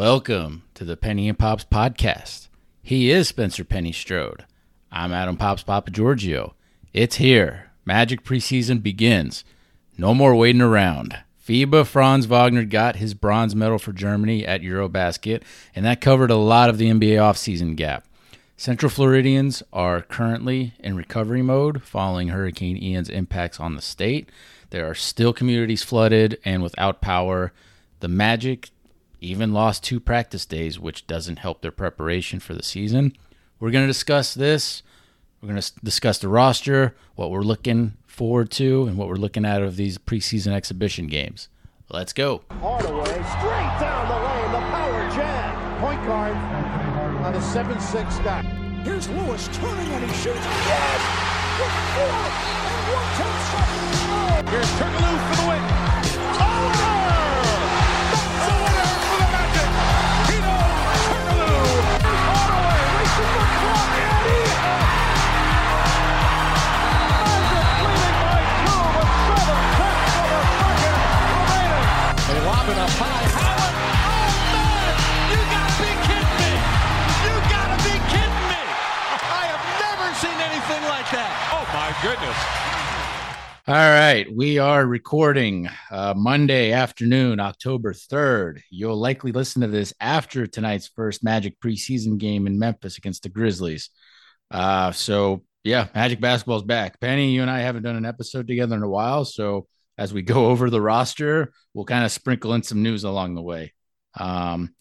Welcome to the Penny and Pops podcast. He is Spencer Penny Strode. I'm Adam Pops Papa Giorgio. It's here. Magic preseason begins. No more waiting around. FIBA Franz Wagner got his bronze medal for Germany at Eurobasket, and that covered a lot of the NBA offseason gap. Central Floridians are currently in recovery mode following Hurricane Ian's impacts on the state. There are still communities flooded and without power. The Magic even lost two practice days, which doesn't help their preparation for the season. We're going to discuss this. We're going to discuss the roster, what we're looking forward to, and what we're looking at of these preseason exhibition games. Let's go. Hardaway straight down the lane, the power jam. Point guard on a 7-6 guy. Here's Lewis turning and he shoots. Yes! With four and one tenth seconds to go. Here's Turkoglu for the win. They lob it up high. Howard. Oh, man! You gotta be kidding me! You gotta be kidding me! I have never seen anything like that. Oh, my goodness. All right, we are recording uh, Monday afternoon, October 3rd. You'll likely listen to this after tonight's first Magic preseason game in Memphis against the Grizzlies. Uh, so, yeah, Magic basketball's back. Penny, you and I haven't done an episode together in a while. So, as we go over the roster, we'll kind of sprinkle in some news along the way. Um,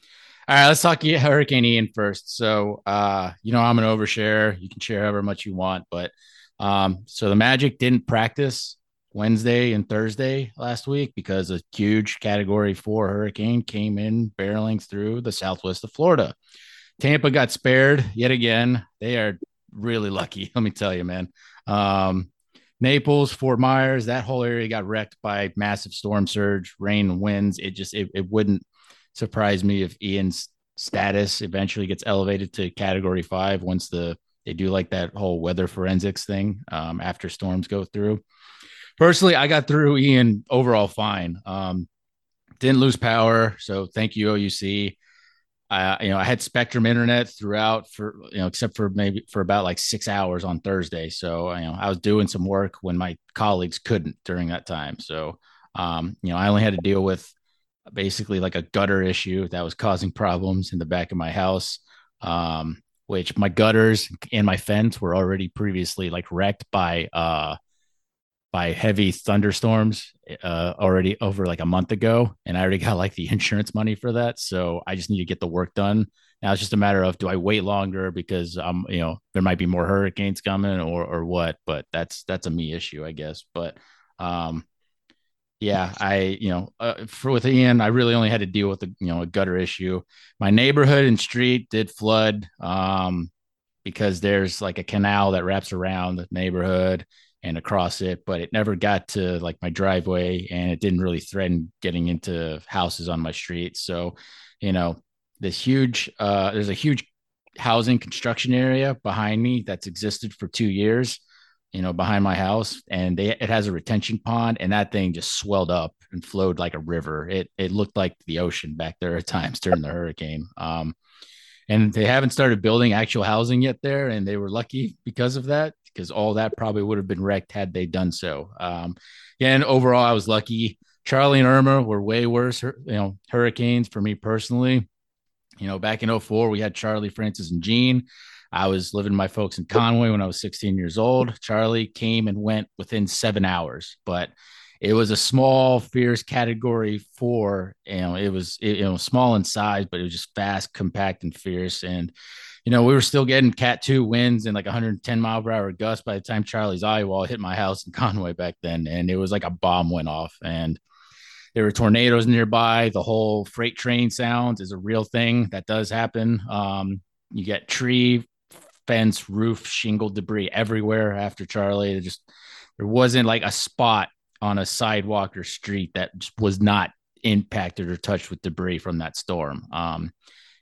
all right, let's talk Hurricane Ian first. So, uh, you know, I'm an overshare. You can share however much you want, but um, so the Magic didn't practice Wednesday and Thursday last week because a huge category four hurricane came in barreling through the southwest of Florida. Tampa got spared yet again. They are really lucky, let me tell you, man. Um, Naples, Fort Myers, that whole area got wrecked by massive storm surge, rain, and winds. It just it, it wouldn't surprise me if Ian's status eventually gets elevated to category five once the they do like that whole weather forensics thing um, after storms go through. Personally, I got through Ian overall fine. Um, didn't lose power, so thank you OUC. I, you know, I had Spectrum internet throughout for you know, except for maybe for about like six hours on Thursday. So you know, I was doing some work when my colleagues couldn't during that time. So um, you know, I only had to deal with basically like a gutter issue that was causing problems in the back of my house. Um, which my gutters and my fence were already previously like wrecked by uh by heavy thunderstorms uh already over like a month ago and I already got like the insurance money for that. So I just need to get the work done. Now it's just a matter of do I wait longer because I'm you know there might be more hurricanes coming or or what? But that's that's a me issue I guess. But um yeah, I, you know, uh, for with Ian, I really only had to deal with the, you know, a gutter issue. My neighborhood and street did flood um, because there's like a canal that wraps around the neighborhood and across it, but it never got to like my driveway and it didn't really threaten getting into houses on my street. So, you know, this huge, uh, there's a huge housing construction area behind me that's existed for two years you know, behind my house, and they it has a retention pond, and that thing just swelled up and flowed like a river. It it looked like the ocean back there at times during the hurricane. Um, and they haven't started building actual housing yet there, and they were lucky because of that, because all that probably would have been wrecked had they done so. Um, yeah, and overall, I was lucky. Charlie and Irma were way worse, you know, hurricanes for me personally. You know, back in 04, we had Charlie, Francis, and Gene. I was living with my folks in Conway when I was 16 years old. Charlie came and went within seven hours, but it was a small, fierce category four. You know, it was it, you know small in size, but it was just fast, compact, and fierce. And you know, we were still getting Cat two winds and like 110 mile per hour gusts by the time Charlie's eye wall hit my house in Conway back then, and it was like a bomb went off and. There were tornadoes nearby. The whole freight train sounds is a real thing that does happen. Um, you get tree fence, roof, shingle debris everywhere after Charlie. It just there wasn't like a spot on a sidewalk or street that was not impacted or touched with debris from that storm. Um,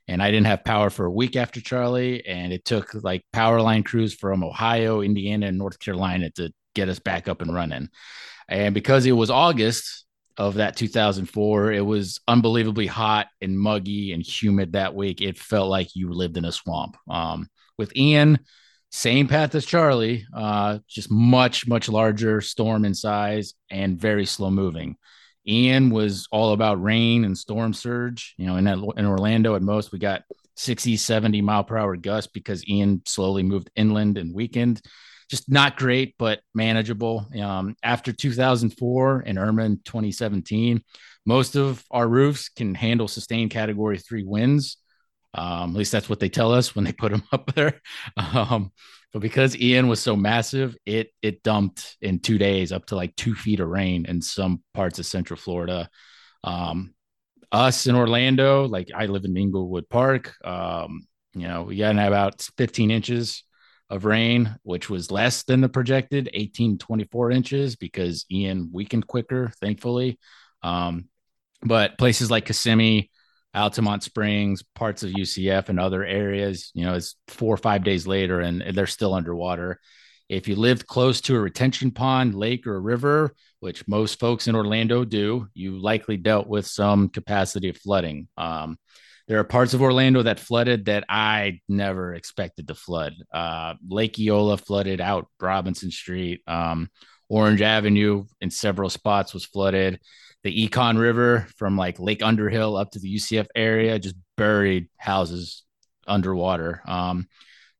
and I didn't have power for a week after Charlie, and it took like power line crews from Ohio, Indiana, and North Carolina to get us back up and running. And because it was August, of that 2004. It was unbelievably hot and muggy and humid that week. It felt like you lived in a swamp. Um, with Ian, same path as Charlie, uh, just much, much larger storm in size and very slow moving. Ian was all about rain and storm surge. You know, in, in Orlando at most, we got 60, 70 mile per hour gusts because Ian slowly moved inland and weakened just not great, but manageable. Um, after 2004 and Irma in 2017, most of our roofs can handle sustained category three winds. Um, at least that's what they tell us when they put them up there. Um, but because Ian was so massive, it it dumped in two days up to like two feet of rain in some parts of Central Florida. Um, us in Orlando, like I live in Inglewood Park. Um, you know, we got about 15 inches of rain, which was less than the projected 18, 24 inches because Ian weakened quicker, thankfully. Um, but places like Kissimmee, Altamonte Springs, parts of UCF, and other areas, you know, it's four or five days later and they're still underwater. If you lived close to a retention pond, lake, or a river, which most folks in Orlando do, you likely dealt with some capacity of flooding. Um, there are parts of Orlando that flooded that I never expected to flood. Uh, Lake Eola flooded out Robinson Street. Um, Orange Avenue in several spots was flooded. The Econ River from like Lake Underhill up to the UCF area just buried houses underwater. Um,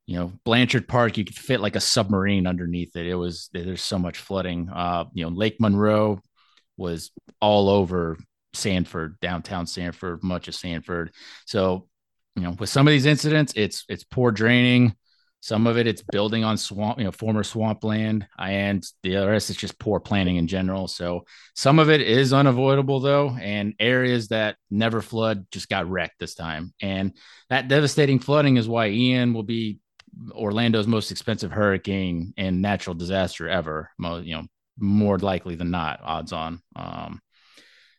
you know, Blanchard Park, you could fit like a submarine underneath it. It was there's so much flooding. Uh, you know, Lake Monroe was all over Sanford, downtown Sanford, much of Sanford. So, you know, with some of these incidents, it's it's poor draining. Some of it, it's building on swamp, you know, former swampland, and the rest is just poor planning in general. So some of it is unavoidable though, and areas that never flood just got wrecked this time. And that devastating flooding is why Ian will be Orlando's most expensive hurricane and natural disaster ever. You know, more likely than not, odds on. Um,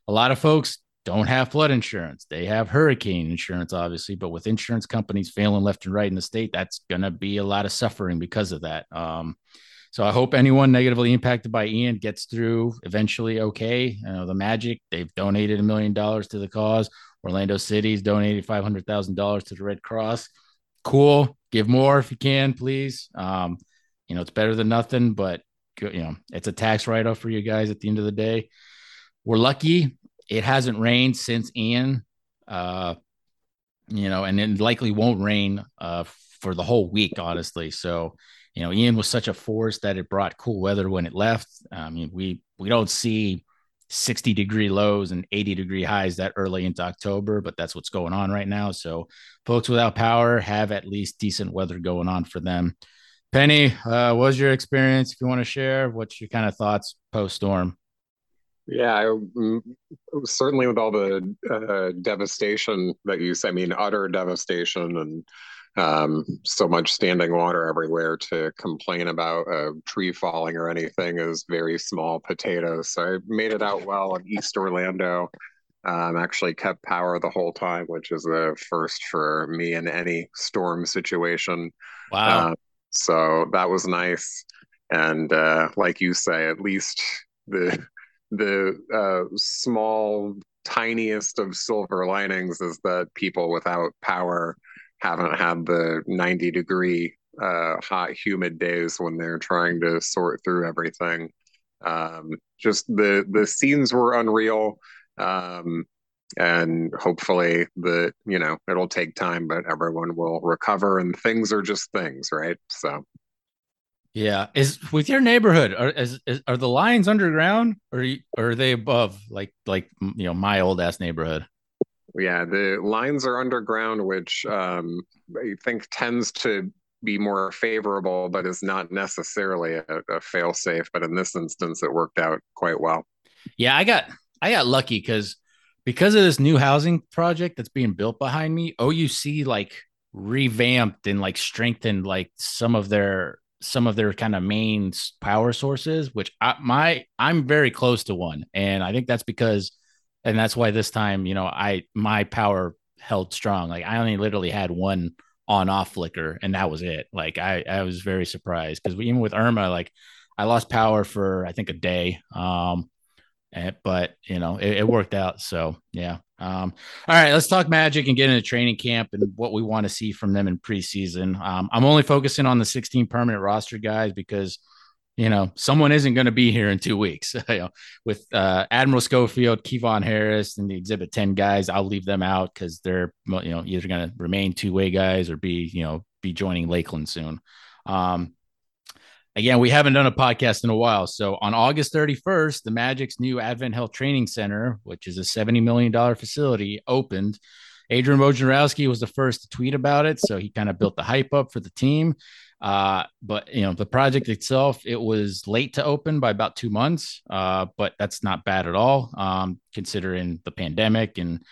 a lot of folks don't have flood insurance. They have hurricane insurance, obviously, but with insurance companies failing left and right in the state, that's going to be a lot of suffering because of that. Um, so I hope anyone negatively impacted by Ian gets through eventually okay. You know, the Magic, they've donated a million dollars to the cause. Orlando City's donated $500,000 to the Red Cross. Cool. Give more if you can, please. Um, you know, it's better than nothing, but you know, it's a tax write off for you guys at the end of the day. We're lucky it hasn't rained since Ian, uh, you know, and it likely won't rain uh, for the whole week, honestly. So, you know, Ian was such a force that it brought cool weather when it left. I mean, we we don't see 60 degree lows and 80 degree highs that early into October, but that's what's going on right now. So, folks without power have at least decent weather going on for them. Penny, uh, what was your experience? If you want to share, what's your kind of thoughts post storm? Yeah, I, mm, certainly with all the uh, devastation that you say, I mean, utter devastation and um, so much standing water everywhere to complain about a tree falling or anything is very small potatoes. So I made it out well in East Orlando. Um, actually kept power the whole time, which is the first for me in any storm situation. Wow. Uh, so that was nice. And uh, like you say, at least the the uh, small, tiniest of silver linings is that people without power haven't had the 90 degree uh, hot, humid days when they're trying to sort through everything. Um, just the the scenes were unreal, um, and hopefully the you know it'll take time, but everyone will recover, and things are just things, right? So. Yeah, is with your neighborhood are is, is, are the lines underground or, or are they above like like you know my old ass neighborhood? Yeah, the lines are underground, which um, I think tends to be more favorable, but is not necessarily a, a fail safe. But in this instance, it worked out quite well. Yeah, I got I got lucky because because of this new housing project that's being built behind me. OUC like revamped and like strengthened like some of their some of their kind of main power sources, which I, my I'm very close to one, and I think that's because, and that's why this time, you know, I my power held strong. Like I only literally had one on off flicker, and that was it. Like I I was very surprised because even with Irma, like I lost power for I think a day. Um, Eh, but you know, it, it worked out. So yeah. Um, all right, let's talk Magic and get into training camp and what we want to see from them in preseason. Um, I'm only focusing on the 16 permanent roster guys because you know someone isn't going to be here in two weeks. you know, with uh, Admiral Schofield, Kevon Harris, and the Exhibit 10 guys, I'll leave them out because they're you know either going to remain two way guys or be you know be joining Lakeland soon. Um, again, we haven't done a podcast in a while. So on August 31st, the Magic's new Advent Health Training Center, which is a $70 million facility, opened. Adrian Wojnarowski was the first to tweet about it. So he kind of built the hype up for the team. Uh, but you know, the project itself, it was late to open by about two months. Uh, but that's not bad at all, um, considering the pandemic and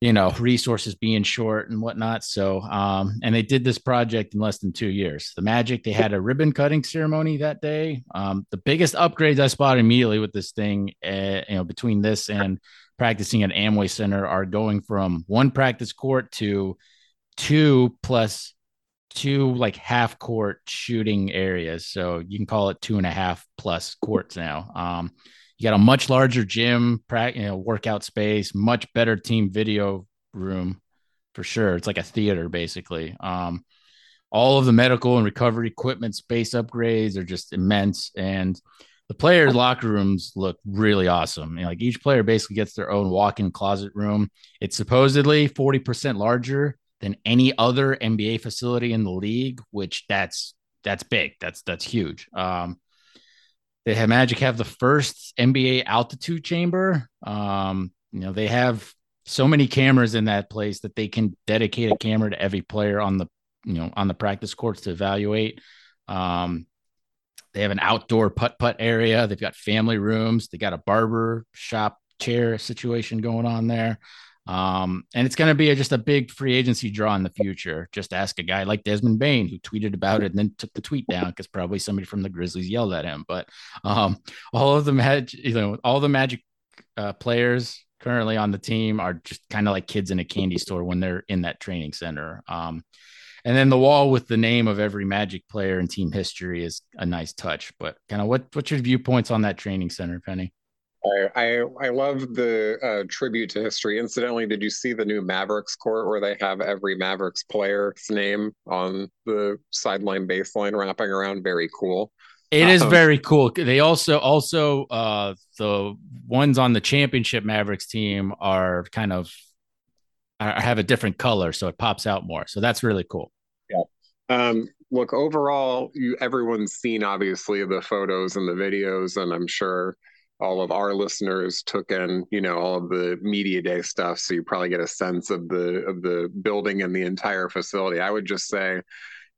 you know resources being short and whatnot. So um and they did this project in less than two years. The magic they had a ribbon cutting ceremony that day. Um the biggest upgrades i spotted immediately with this thing uh, you know between this and practicing at amway center are going from one practice court to two plus two like half court shooting areas. So you can call it two and a half plus courts now. Um you got a much larger gym, you know, workout space, much better team video room for sure. It's like a theater basically. Um, all of the medical and recovery equipment space upgrades are just immense. And the players locker rooms look really awesome. You know, like each player basically gets their own walk-in closet room. It's supposedly 40% larger than any other nba facility in the league which that's that's big. That's that's huge. Um, they have Magic have the first NBA altitude chamber. Um, you know, they have so many cameras in that place that they can dedicate a camera to every player on the you know on the practice courts to evaluate. Um, they have an outdoor putt putt area. They've got family rooms. They got a barber shop chair situation going on there. Um, and it's going to be a, just a big free agency draw in the future. Just ask a guy like Desmond Bane, who tweeted about it and then took the tweet down because probably somebody from the Grizzlies yelled at him. But um, all of the magic, you know, all the Magic uh, players currently on the team are just kind of like kids in a candy store when they're in that training center. Um, and then the wall with the name of every Magic player in team history is a nice touch. But kind of what what's your viewpoints on that training center, Penny? I, I, I love the uh, tribute to history. Incidentally, did you see the new Mavericks court where they have every Mavericks player's name on the sideline baseline wrapping around? Very cool. It is um, very cool. They also also uh, the ones on the championship Mavericks team are kind of are, have a different color, so it pops out more. So that's really cool. Yeah. Um, look, overall, you everyone's seen obviously the photos and the videos, and I'm sure all of our listeners took in, you know, all of the media day stuff. So you probably get a sense of the of the building and the entire facility. I would just say,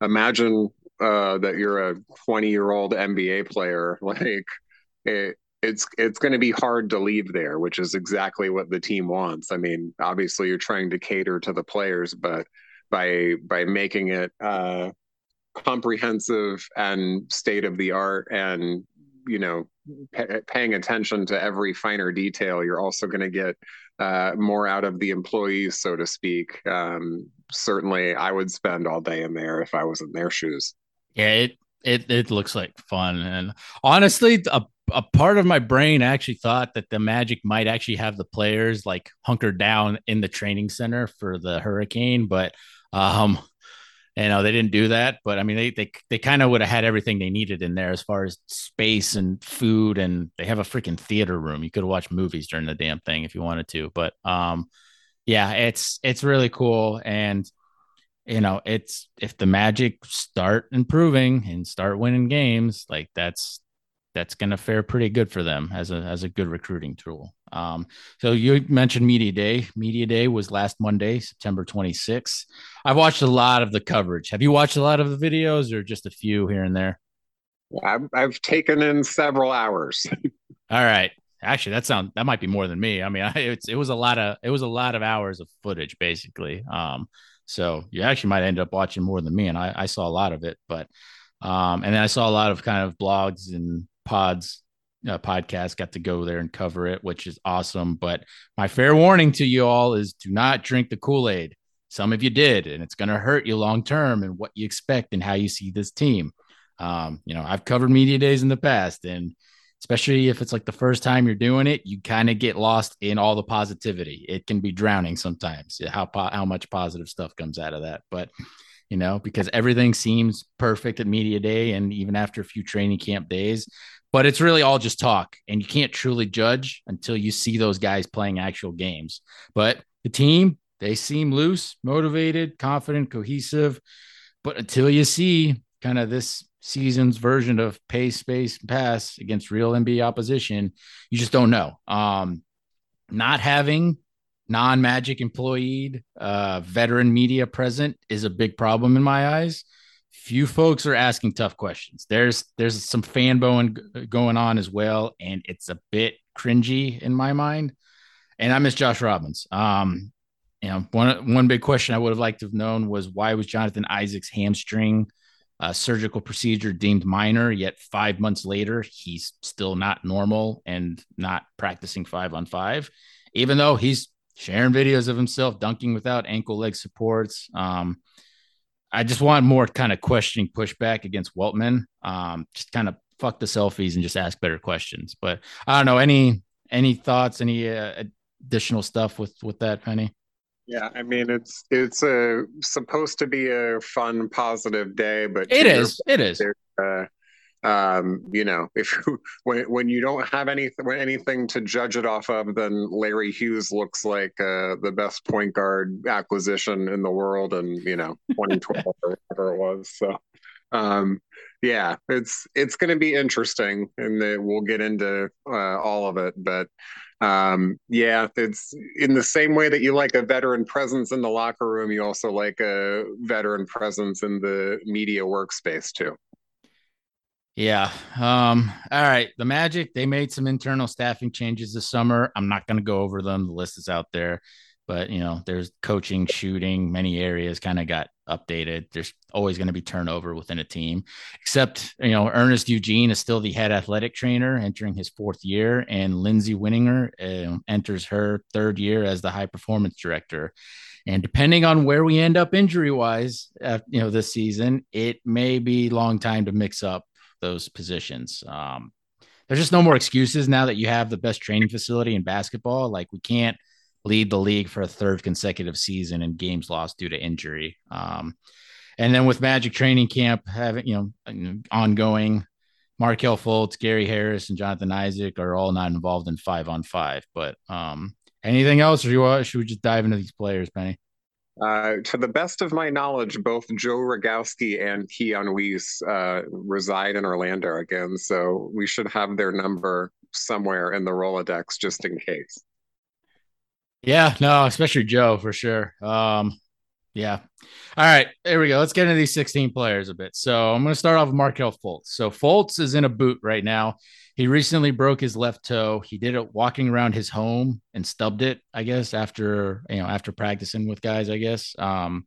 imagine uh, that you're a 20 year old NBA player. Like it, it's it's going to be hard to leave there, which is exactly what the team wants. I mean, obviously you're trying to cater to the players, but by by making it uh, comprehensive and state of the art and you know paying attention to every finer detail, you're also going to get uh, more out of the employees, so to speak. Um, certainly, I would spend all day in there if I was in their shoes. Yeah, it it it looks like fun, and honestly, a a part of my brain actually thought that the Magic might actually have the players like hunkered down in the training center for the hurricane, but um you know they didn't do that but i mean they they, they kind of would have had everything they needed in there as far as space and food and they have a freaking theater room. You could watch movies during the damn thing if you wanted to but um yeah it's it's really cool. And you know it's if the magic start improving and start winning games like that's that's going to fare pretty good for them as a as a good recruiting tool. Um, so you mentioned media day. Media day was last Monday, September 26th. I've watched a lot of the coverage. Have you watched a lot of the videos, or just a few here and there? I've, I've taken in several hours. All right. Actually, that sound that might be more than me. I mean, I, it's it was a lot of it was a lot of hours of footage, basically. Um, so you actually might end up watching more than me, and I, I saw a lot of it. But um, and then I saw a lot of kind of blogs and pods uh, podcast got to go there and cover it, which is awesome. But my fair warning to you all is do not drink the Kool Aid. Some of you did, and it's going to hurt you long term and what you expect and how you see this team. Um, you know, I've covered media days in the past, and especially if it's like the first time you're doing it, you kind of get lost in all the positivity. It can be drowning sometimes. How how much positive stuff comes out of that, but you know, because everything seems perfect at media day and even after a few training camp days, but it's really all just talk and you can't truly judge until you see those guys playing actual games. But the team, they seem loose, motivated, confident, cohesive. But until you see kind of this season's version of pace, space, pass against real NBA opposition, you just don't know. Um, not having non-magic employee uh, veteran media present is a big problem in my eyes. Few folks are asking tough questions. There's there's some fanboying going on as well and it's a bit cringy in my mind. And i miss josh robbins. Um you know one one big question i would have liked to have known was why was jonathan isaac's hamstring uh, surgical procedure deemed minor yet five months later he's still not normal and not practicing five on five even though he's sharing videos of himself dunking without ankle leg supports. Um, I just want more kind of questioning pushback against Weltman. Um, just kind of fuck the selfies and just ask better questions. But I don't know any any thoughts, any uh, additional stuff with with that, Penny. Yeah, I mean it's it's a supposed to be a fun, positive day, but it is. It is. Uh, um, you know, if when when you don't have anything anything to judge it off of, then Larry Hughes looks like uh, the best point guard acquisition in the world, and you know, 2012 or whatever it was. So, um, yeah, it's it's going to be interesting, and we'll get into uh, all of it. But um, yeah, it's in the same way that you like a veteran presence in the locker room, you also like a veteran presence in the media workspace too. Yeah. Um, all right. The Magic, they made some internal staffing changes this summer. I'm not going to go over them. The list is out there, but you know, there's coaching, shooting, many areas kind of got updated. There's always going to be turnover within a team, except, you know, Ernest Eugene is still the head athletic trainer entering his fourth year, and Lindsay Winninger uh, enters her third year as the high performance director. And depending on where we end up injury wise, uh, you know, this season, it may be long time to mix up those positions. Um, there's just no more excuses now that you have the best training facility in basketball. Like we can't lead the league for a third consecutive season and games lost due to injury. Um, and then with Magic training camp having you know ongoing, Markelle Fultz, Gary Harris, and Jonathan Isaac are all not involved in five on five. But um, anything else, or you should we just dive into these players, Penny? Uh, to the best of my knowledge, both Joe Rogowski and Keon Weiss uh, reside in Orlando again, so we should have their number somewhere in the Rolodex just in case. Yeah, no, especially Joe for sure. Um, yeah. All right, there we go. Let's get into these 16 players a bit. So I'm going to start off with Markelle Fultz. So Fultz is in a boot right now. He recently broke his left toe. He did it walking around his home and stubbed it, I guess, after you know, after practicing with guys, I guess. Um,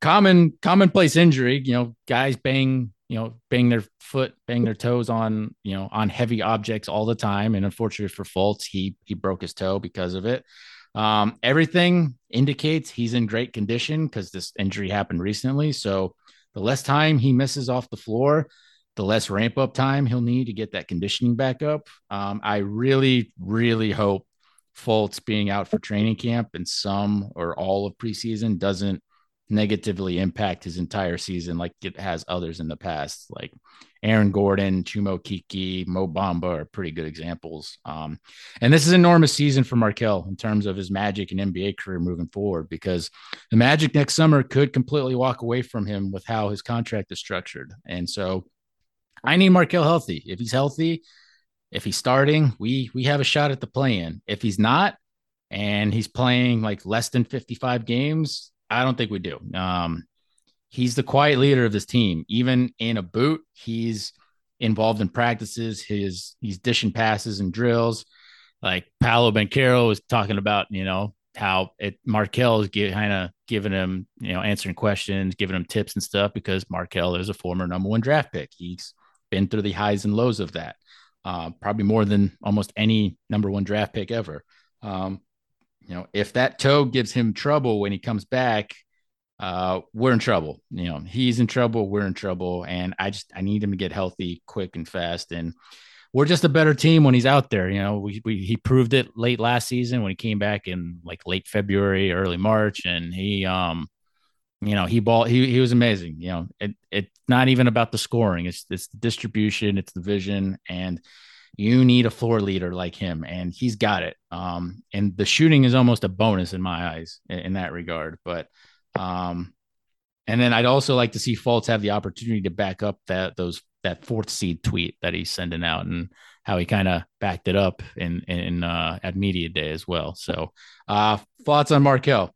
common commonplace injury, you know, guys bang, you know, bang their foot, bang their toes on, you know, on heavy objects all the time. And unfortunately for Fultz, he he broke his toe because of it. Um, everything indicates he's in great condition because this injury happened recently. So the less time he misses off the floor, the less ramp up time he'll need to get that conditioning back up. Um, I really, really hope Fultz being out for training camp and some or all of preseason doesn't negatively impact his entire season like it has others in the past. Like Aaron Gordon, Chuma Okeke, Mo Bamba are pretty good examples. Um, and this is an enormous season for Markelle in terms of his Magic and NBA career moving forward because the Magic next summer could completely walk away from him with how his contract is structured. And so I need Markelle healthy. If he's healthy, if he's starting, we we have a shot at the play-in. If he's not, and he's playing like less than 55 games, I don't think we do. Um, he's the quiet leader of this team. Even in a boot, he's involved in practices. His he's dishing passes and drills. Like Paolo Banchero was talking about, you know, how it Markelle is kind of giving him, you know, answering questions, giving him tips and stuff because Markelle is a former number one draft pick. He's been through the highs and lows of that, uh, probably more than almost any number one draft pick ever. Um, you know, if that toe gives him trouble when he comes back, uh, we're in trouble. You know, he's in trouble, we're in trouble, and I just I need him to get healthy quick and fast. And we're just a better team when he's out there. You know, we, we he proved it late last season when he came back in like late February, early March, and he um you know he ball he he was amazing. You know, it it's not even about the scoring; it's it's the distribution, it's the vision, and you need a floor leader like him, and he's got it. Um, and the shooting is almost a bonus in my eyes in, in that regard. But um, and then I'd also like to see Fultz have the opportunity to back up that those that fourth seed tweet that he's sending out and how he kind of backed it up in in uh, at media day as well. So, uh, thoughts on Markelle?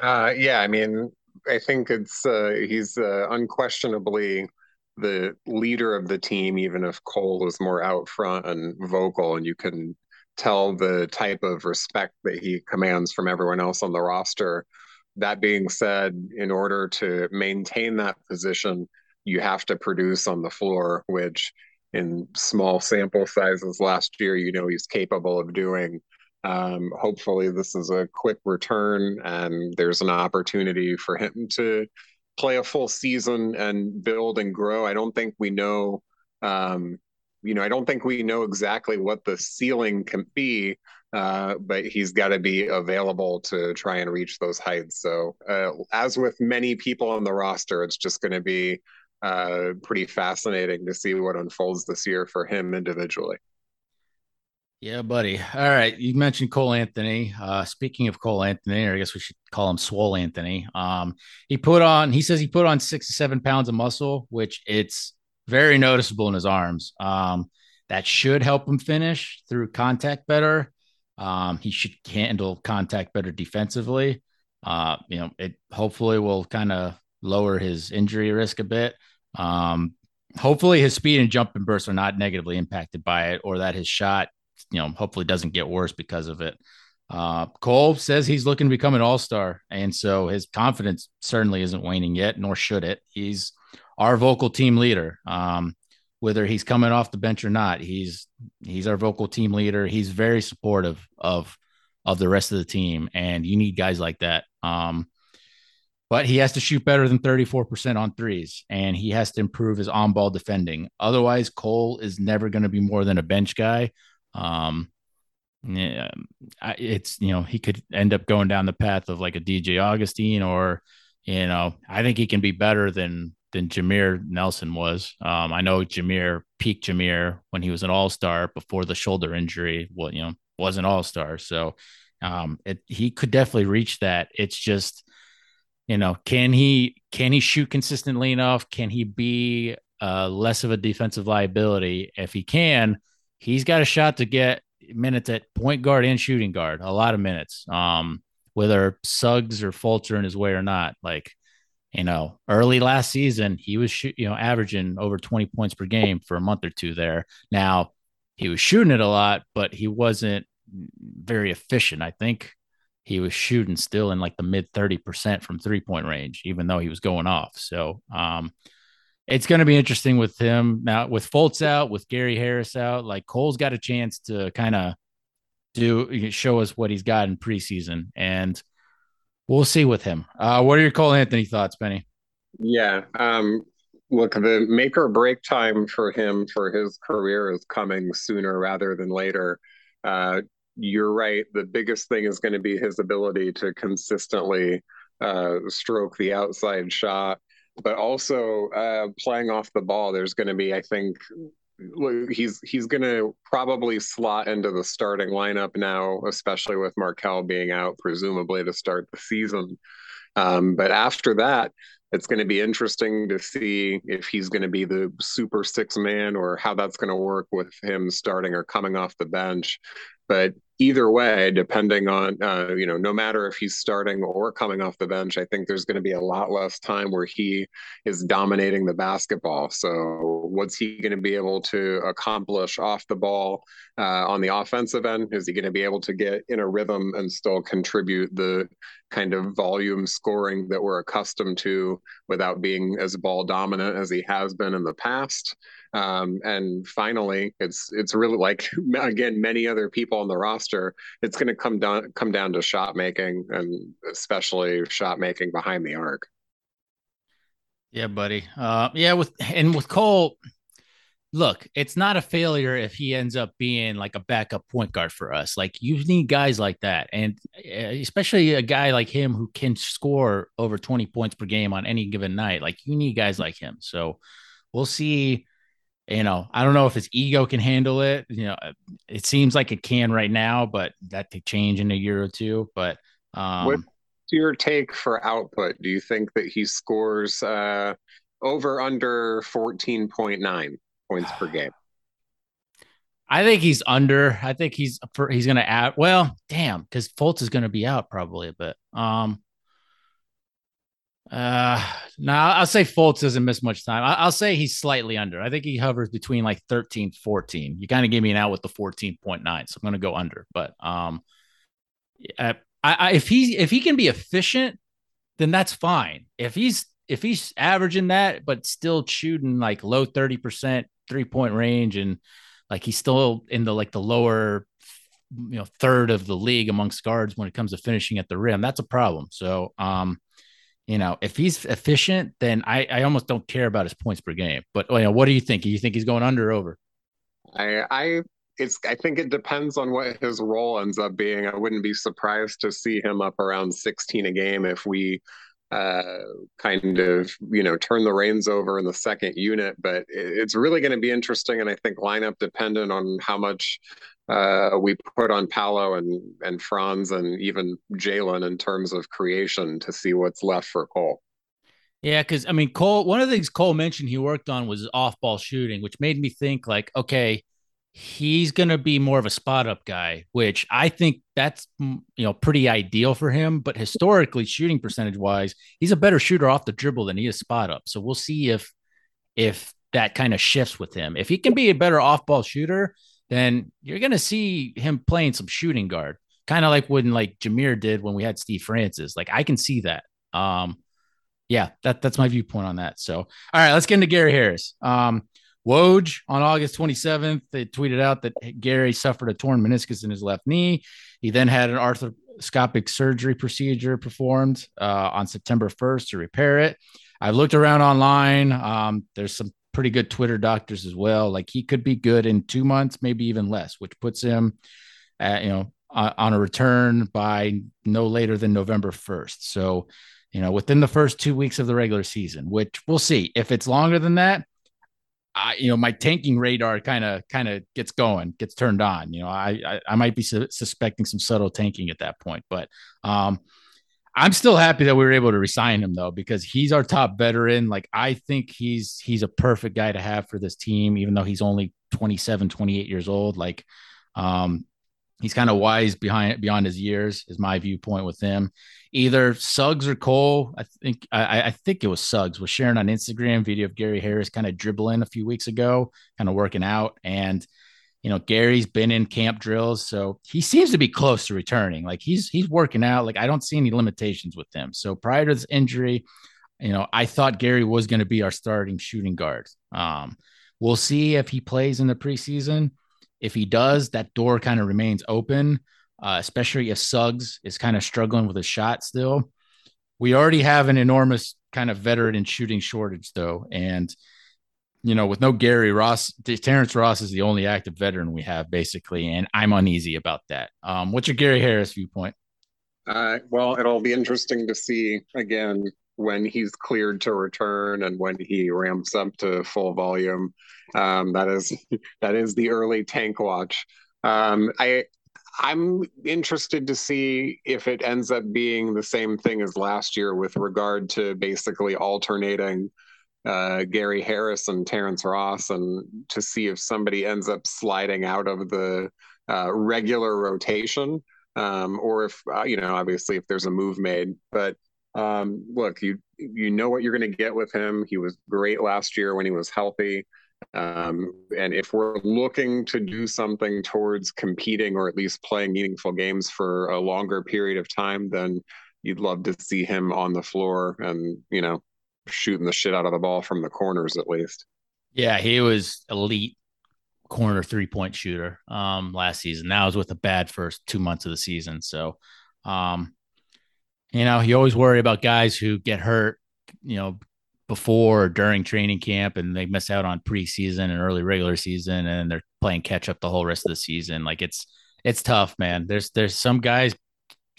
Uh, yeah, I mean, I think it's uh, he's uh, unquestionably the leader of the team, even if Cole is more out front and vocal, and you can tell the type of respect that he commands from everyone else on the roster. That being said, in order to maintain that position, you have to produce on the floor, which in small sample sizes last year, you know, he's capable of doing. Um, hopefully, this is a quick return and there's an opportunity for him to play a full season and build and grow. I don't think we know, um, you know, I don't think we know exactly what the ceiling can be, uh, but he's got to be available to try and reach those heights. So, uh, as with many people on the roster, it's just going to be uh, pretty fascinating to see what unfolds this year for him individually. Yeah, buddy. All right. You mentioned Cole Anthony. Uh, speaking of Cole Anthony, or I guess we should call him Swole Anthony. Um, he put on, he says he put on six to seven pounds of muscle, which it's very noticeable in his arms. Um, that should help him finish through contact better. Um, he should handle contact better defensively. Uh, you know, it hopefully will kind of lower his injury risk a bit. Um, hopefully his speed and jump and bursts are not negatively impacted by it, or that his shot you know, hopefully doesn't get worse because of it. Uh, Cole says he's looking to become an all star. And so his confidence certainly isn't waning yet, nor should it. He's our vocal team leader. Um, whether he's coming off the bench or not, he's he's our vocal team leader. He's very supportive of of the rest of the team, and you need guys like that. Um, but he has to shoot better than 34% on threes, and he has to improve his on ball defending. Otherwise, Cole is never going to be more than a bench guy um, yeah, it's you know he could end up going down the path of like a DJ Augustin or you know I think he can be better than than Jameer Nelson was. Um, I know Jameer peak Jameer when he was an All Star before the shoulder injury. Well, you know was an All Star, so um, it, he could definitely reach that. It's just you know can he can he shoot consistently enough? Can he be uh, less of a defensive liability? If he can, he's got a shot to get minutes at point guard and shooting guard, a lot of minutes. Um, whether Suggs or Fultz are in his way or not, like you know, early last season he was you know averaging over 20 points per game for a month or two there. Now he was shooting it a lot, but he wasn't very efficient. I think he was shooting still in like the mid 30% from three point range, even though he was going off. So, um, it's going to be interesting with him now with Fultz out, with Gary Harris out. Like Cole's got a chance to kind of do show us what he's got in preseason, and we'll see with him. Uh, what are your Cole Anthony thoughts, Benny? Yeah, um, look, the make or break time for him for his career is coming sooner rather than later. Uh, you're right. The biggest thing is going to be his ability to consistently uh, stroke the outside shot but also uh, playing off the ball. There's going to be, I think, he's he's going to probably slot into the starting lineup now, especially with Markelle being out, presumably to start the season. Um, but after that, it's going to be interesting to see if he's going to be the super six man or how that's going to work with him starting or coming off the bench. But either way, depending on, uh, you know, no matter if he's starting or coming off the bench, I think there's going to be a lot less time where he is dominating the basketball. So, what's he going to be able to accomplish off the ball uh, on the offensive end? Is he going to be able to get in a rhythm and still contribute the kind of volume scoring that we're accustomed to without being as ball dominant as he has been in the past? Um, and finally, it's it's really like again many other people on the roster. It's going to come down come down to shot making and especially shot making behind the arc. Yeah, buddy. Uh, yeah, with and with Cole, look, it's not a failure if he ends up being like a backup point guard for us. Like you need guys like that, and especially a guy like him who can score over 20 points per game on any given night. Like you need guys like him. So we'll see. You know, I don't know if his ego can handle it. You know, it seems like it can right now, but that could change in a year or two. But um, what's your take for output? Do you think that he scores uh, over under 14.9 points per game? I think he's under. I think he's for, he's going to add. Well, damn, because Fultz is going to be out probably a bit. Um, uh, now I'll say Fultz doesn't miss much time. I, will say he's slightly under. I think he hovers between like 13, 14. You kind of gave me an out with the 14.9, so I'm going to go under. But um, I, I, if he if he can be efficient, then that's fine. If he's if he's averaging that, but still shooting like low 30% three point range and like he's still in the like the lower you know third of the league amongst guards when it comes to finishing at the rim that's a problem so um you know if he's efficient then i i almost don't care about his points per game. But you know what do you think? Do you think he's going under over? I i it's i think it depends on what his role ends up being. I wouldn't be surprised to see him up around 16 a game if we uh, kind of you know turn the reins over in the second unit. But it's really going to be interesting, and I think lineup dependent on how much uh, we put on Paolo and and Franz and even Jalen in terms of creation to see what's left for Cole. Yeah, because I mean, Cole. One of the things Cole mentioned he worked on was off ball shooting, which made me think like, okay, he's going to be more of a spot up guy, which I think that's mm, you know pretty ideal for him. But historically, shooting percentage wise, he's a better shooter off the dribble than he is spot up. So we'll see if if that kind of shifts with him. If he can be a better off ball shooter, then you're going to see him playing some shooting guard, kind of like when like Jameer did when we had Steve Francis. Like I can see that. Um, yeah, that that's my viewpoint on that. So, all right, let's get into Gary Harris. Um, Woj on August 27th, they tweeted out that Gary suffered a torn meniscus in his left knee. He then had an arthroscopic surgery procedure performed uh, on September 1st to repair it. I looked around online. Um, there's some pretty good Twitter doctors as well. Like he could be good in two months, maybe even less, which puts him at, you know, on a return by no later than November 1st. So, you know, within the first two weeks of the regular season, which we'll see. If it's longer than that, I, you know, my tanking radar kind of kind of gets going, gets turned on. You know, I I, I might be su- suspecting some subtle tanking at that point, but um, I'm still happy that we were able to resign him though because he's our top veteran. Like I think he's he's a perfect guy to have for this team, even though he's only 27, 28 years old. Like, um, he's kind of wise behind beyond his years, is my viewpoint with him either Suggs or Cole. I think I, I, think it was Suggs was sharing on Instagram video of Gary Harris kind of dribbling a few weeks ago, kind of working out. And you know, Gary's been in camp drills, so he seems to be close to returning. Like he's he's working out. Like I don't see any limitations with him. So prior to this injury, you know, I thought Gary was going to be our starting shooting guard. Um, we'll see if he plays in the preseason. If he does, that door kind of remains open uh, especially if Suggs is kind of struggling with a shot still. We already have an enormous kind of veteran shooting shortage, though. And, you know, with no Gary Ross, Terrence Ross is the only active veteran we have, basically. And I'm uneasy about that. Um, what's your Gary Harris viewpoint? Uh, well, it'll be interesting to see again when he's cleared to return and when he ramps up to full volume. Um, that is that is the early tank watch. Um, I I'm interested to see if it ends up being the same thing as last year with regard to basically alternating uh, Gary Harris and Terrence Ross, and to see if somebody ends up sliding out of the uh, regular rotation, um, or if uh, you know, obviously, if there's a move made. But um, look, you you know what you're going to get with him. He was great last year when he was healthy. Um, and if we're looking to do something towards competing or at least playing meaningful games for a longer period of time, then you'd love to see him on the floor and, you know, shooting the shit out of the ball from the corners at least. Yeah, he was elite corner three point shooter um last season. That was with a bad first two months of the season. So um, you know, you always worry about guys who get hurt, you know, before or during training camp and they miss out on preseason and early regular season and they're playing catch up the whole rest of the season. Like it's it's tough, man. There's there's some guys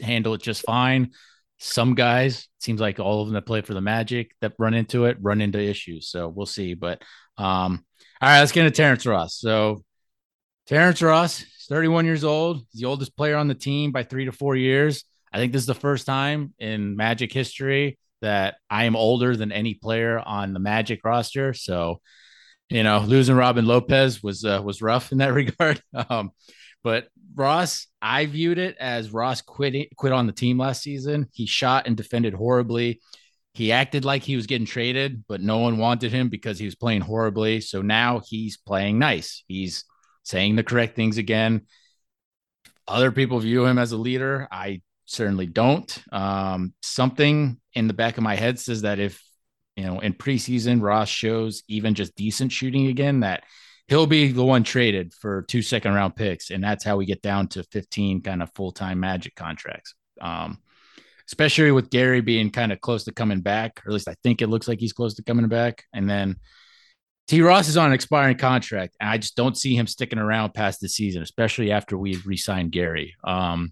handle it just fine. Some guys, seems like all of them that play for the Magic that run into it, run into issues. So we'll see. But um, all right, let's get into Terrence Ross. So Terrence Ross, 31 years old. He's the oldest player on the team by three to four years. I think this is the first time in Magic history that I am older than any player on the Magic roster. So, you know, losing Robin Lopez was uh, was rough in that regard. Um, but Ross, I viewed it as Ross quit quit on the team last season. He shot and defended horribly. He acted like he was getting traded, but no one wanted him because he was playing horribly. So now he's playing nice. He's saying the correct things again. Other people view him as a leader. I certainly don't. Um, something in the back of my head says that if you know in preseason Ross shows even just decent shooting again, that he'll be the one traded for two second round picks, and that's how we get down to 15 kind of full time Magic contracts. Um, especially with Gary being kind of close to coming back, or at least I think it looks like he's close to coming back, and then. T. Ross is on an expiring contract, and I just don't see him sticking around past the season, especially after we re-signed Gary. Um,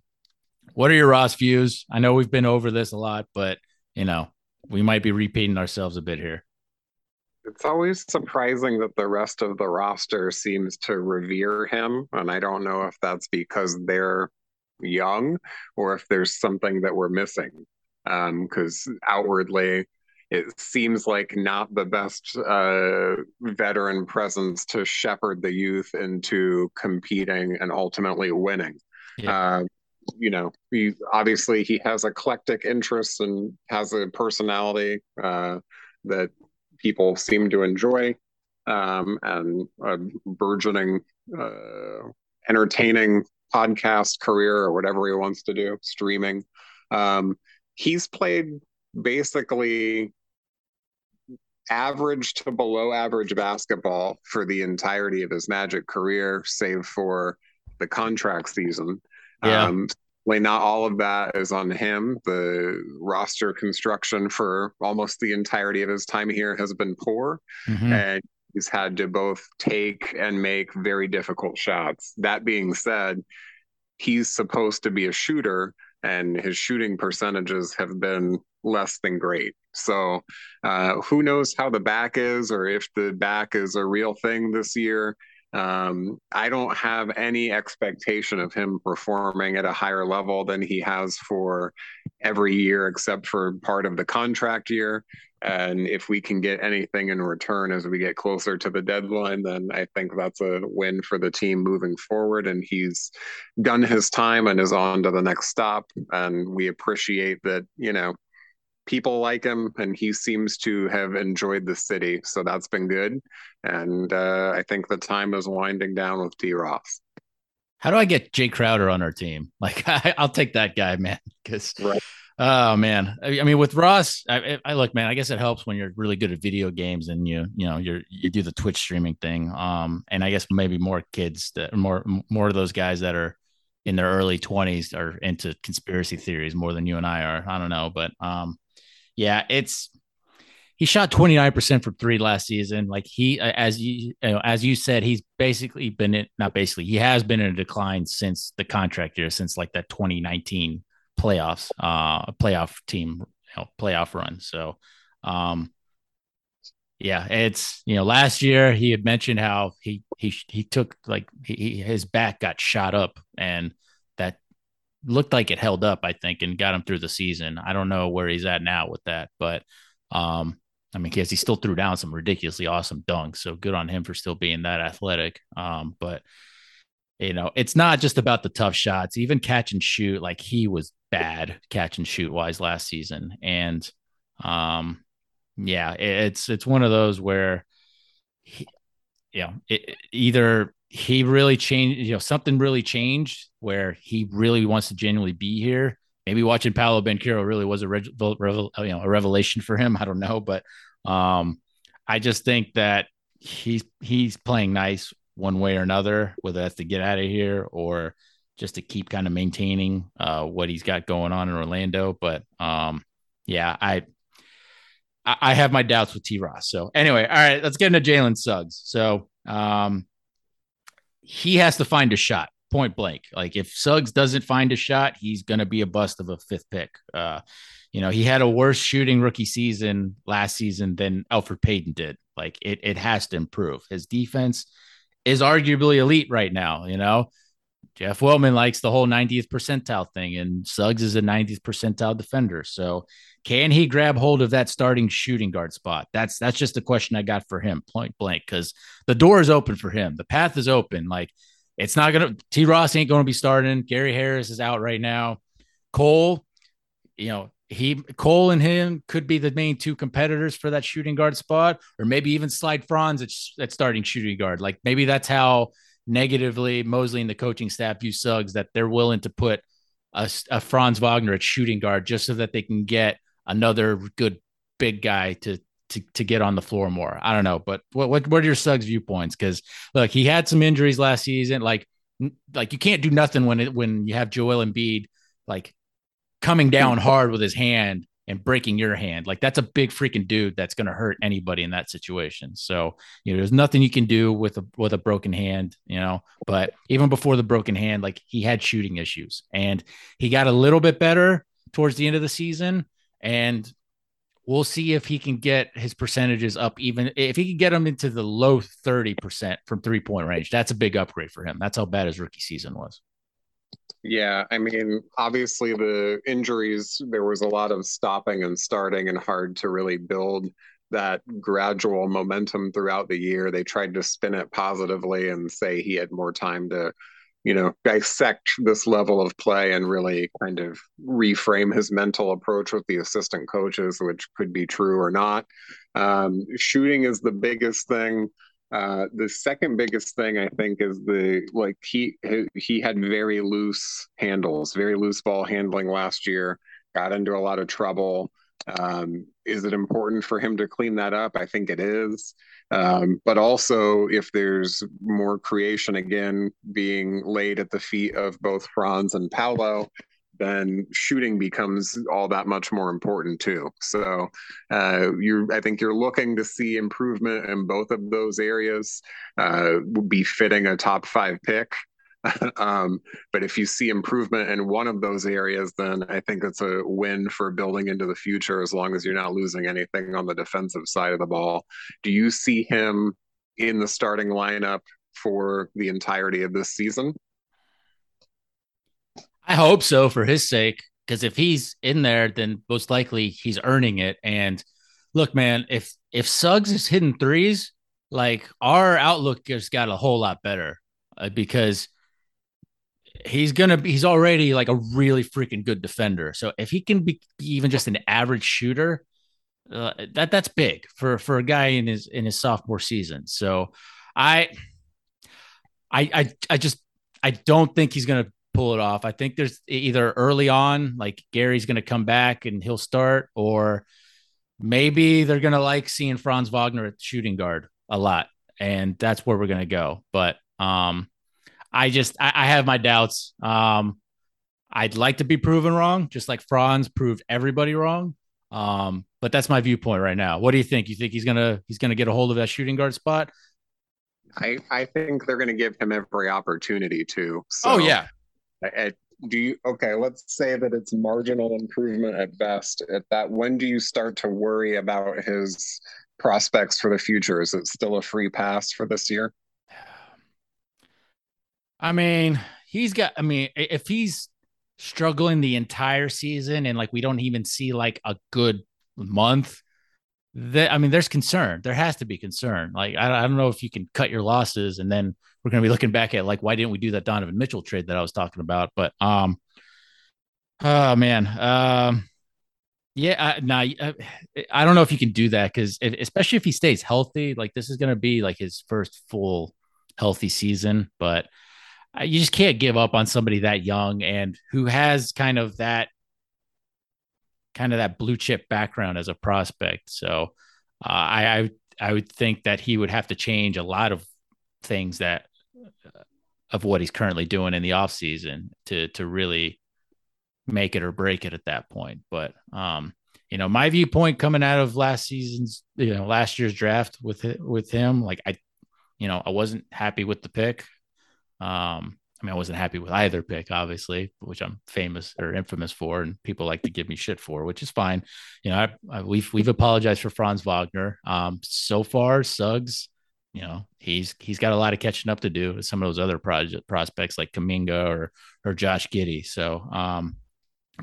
what are your Ross views? I know we've been over this a lot, but you know, we might be repeating ourselves a bit here. It's always surprising that the rest of the roster seems to revere him. And I don't know if that's because they're young or if there's something that we're missing. Because um, outwardly, it seems like not the best uh, veteran presence to shepherd the youth into competing and ultimately winning. Yeah. Uh, you know, he obviously he has eclectic interests and has a personality uh, that people seem to enjoy, um, and a burgeoning, uh, entertaining podcast career or whatever he wants to do, streaming. Um, he's played basically average to below average basketball for the entirety of his Magic career, save for the contract season. Yeah. Um, not all of that is on him. The roster construction for almost the entirety of his time here has been poor. Mm-hmm. And he's had to both take and make very difficult shots. That being said, he's supposed to be a shooter, and his shooting percentages have been less than great. So, uh, who knows how the back is, or if the back is a real thing this year. Um, I don't have any expectation of him performing at a higher level than he has for every year, except for part of the contract year. And if we can get anything in return as we get closer to the deadline, then I think that's a win for the team moving forward. And he's done his time and is on to the next stop. And we appreciate that, you know, people like him and he seems to have enjoyed the city so that's been good. And uh, i think the time is winding down with d ross how do i get Jae Crowder on our team? Like I, will take that guy man because right. oh man. I, I, mean with ross I, I look man i guess it helps when you're really good at video games and you you know you're you do the twitch streaming thing. Um and i guess maybe more kids that more more of those guys that are in their early 20s are into conspiracy theories more than you and i are. I don't know but um yeah, it's he shot 29% from three last season. Like he, as you, you know, as you said, he's basically been in, not basically, he has been in a decline since the contract year, since like that 2019 playoffs, uh, playoff team, you know, playoff run. So, um, yeah, it's you know last year he had mentioned how he he he took like he, his back got shot up and looked like it held up, I think, and got him through the season. I don't know where he's at now with that, but um, I mean, because he still threw down some ridiculously awesome dunks. So good on him for still being that athletic. Um, but you know, it's not just about the tough shots, even catch and shoot. Like he was bad catch and shoot wise last season. And um, yeah, it's it's one of those where he, you know, it, either he really changed, you know, something really changed where he really wants to genuinely be here. Maybe watching Paolo Banchero really was a you know a revelation for him. I don't know, but um, I just think that he's he's playing nice one way or another, whether that's to get out of here or just to keep kind of maintaining uh, what he's got going on in Orlando. But um, yeah, I I, I have my doubts with T. Ross. So anyway, all right, let's get into Jalen Suggs. So um, he has to find a shot point blank. Like if Suggs doesn't find a shot, he's going to be a bust of a fifth pick. Uh, you know, he had a worse shooting rookie season last season than Elfrid Payton did. Like it, it has to improve. His defense is arguably elite right now. You know, Jeff Weltman likes the whole 90th percentile thing, and Suggs is a 90th percentile defender. So can he grab hold of that starting shooting guard spot? That's that's just a question I got for him, point blank, because the door is open for him. The path is open. Like it's not gonna T Ross ain't gonna be starting. Gary Harris is out right now. Cole, you know, he Cole and him could be the main two competitors for that shooting guard spot, or maybe even slide Franz at, at starting shooting guard. Like maybe that's how negatively Mosley and the coaching staff view Suggs that they're willing to put a, a Franz Wagner at shooting guard just so that they can get another good big guy to to to get on the floor more. I don't know, but what what, what are your Suggs viewpoints? Because look, he had some injuries last season. Like like you can't do nothing when it when you have Joel Embiid like coming down mm-hmm. hard with his hand and breaking your hand. Like that's a big freaking dude that's going to hurt anybody in that situation. So, you know, there's nothing you can do with a with a broken hand, you know. But even before the broken hand, like he had shooting issues and he got a little bit better towards the end of the season and we'll see if he can get his percentages up even if he can get them into the low 30% from three point range. That's a big upgrade for him. That's how bad his rookie season was. Yeah, I mean, obviously the injuries, there was a lot of stopping and starting and hard to really build that gradual momentum throughout the year. They tried to spin it positively and say he had more time to, you know, dissect this level of play and really kind of reframe his mental approach with the assistant coaches, which could be true or not. Um, shooting is the biggest thing. Uh, the second biggest thing I think is the like he he had very loose handles, very loose ball handling last year. Got into a lot of trouble. Um, is it important for him to clean that up? I think it is. Um, but also, if there's more creation again being laid at the feet of both Franz and Paolo, then shooting becomes all that much more important too. So uh, you're, I think you're looking to see improvement in both of those areas. Uh, would be fitting a top five pick. um, but if you see improvement in one of those areas, then I think it's a win for building into the future as long as you're not losing anything on the defensive side of the ball. Do you see him in the starting lineup for the entirety of this season? I hope so for his sake, because if he's in there, then most likely he's earning it. And look, man, if if Suggs is hitting threes, like our outlook just got a whole lot better uh, because he's gonna be he's already like a really freaking good defender. So if he can be even just an average shooter, uh, that that's big for for a guy in his in his sophomore season. So I I I I just I don't think he's gonna pull it off. I think there's either early on, like Gary's to come back and he'll start, or maybe they're to like seeing Franz Wagner at shooting guard a lot, and that's where we're to go. But um, I just I, I have my doubts. Um, I'd like to be proven wrong, just like Franz proved everybody wrong. Um, but that's my viewpoint right now. What do you think? You think he's gonna he's gonna get a hold of that shooting guard spot? I I think they're gonna give him every opportunity to. So. Oh yeah, at, do you okay let's say that it's marginal improvement at best at that when do you start to worry about his prospects for the future is it still a free pass for this year i mean he's got i mean if he's struggling the entire season and like we don't even see like a good month that I mean, there's concern. There has to be concern. Like I, I don't know if you can cut your losses, and then we're going to be looking back at like why didn't we do that Donovan Mitchell trade that I was talking about? But um, oh man, um, yeah, now nah, I don't know if you can do that because especially if he stays healthy, like this is going to be like his first full healthy season, but you just can't give up on somebody that young and who has kind of that kind of that blue chip background as a prospect. So uh, I, I I would think that he would have to change a lot of things that uh, of what he's currently doing in the offseason to to really make it or break it at that point. But um, you know, my viewpoint coming out of last season's, you know, last year's draft with with him, like I, you know, I wasn't happy with the pick. Um, I mean, I wasn't happy with either pick, obviously, which I'm famous or infamous for, and people like to give me shit for, which is fine. You know, I, I, we've we've apologized for Franz Wagner. Um, so far, Suggs, you know, he's he's got a lot of catching up to do with some of those other project prospects like Kuminga or or Josh Giddey. So, um,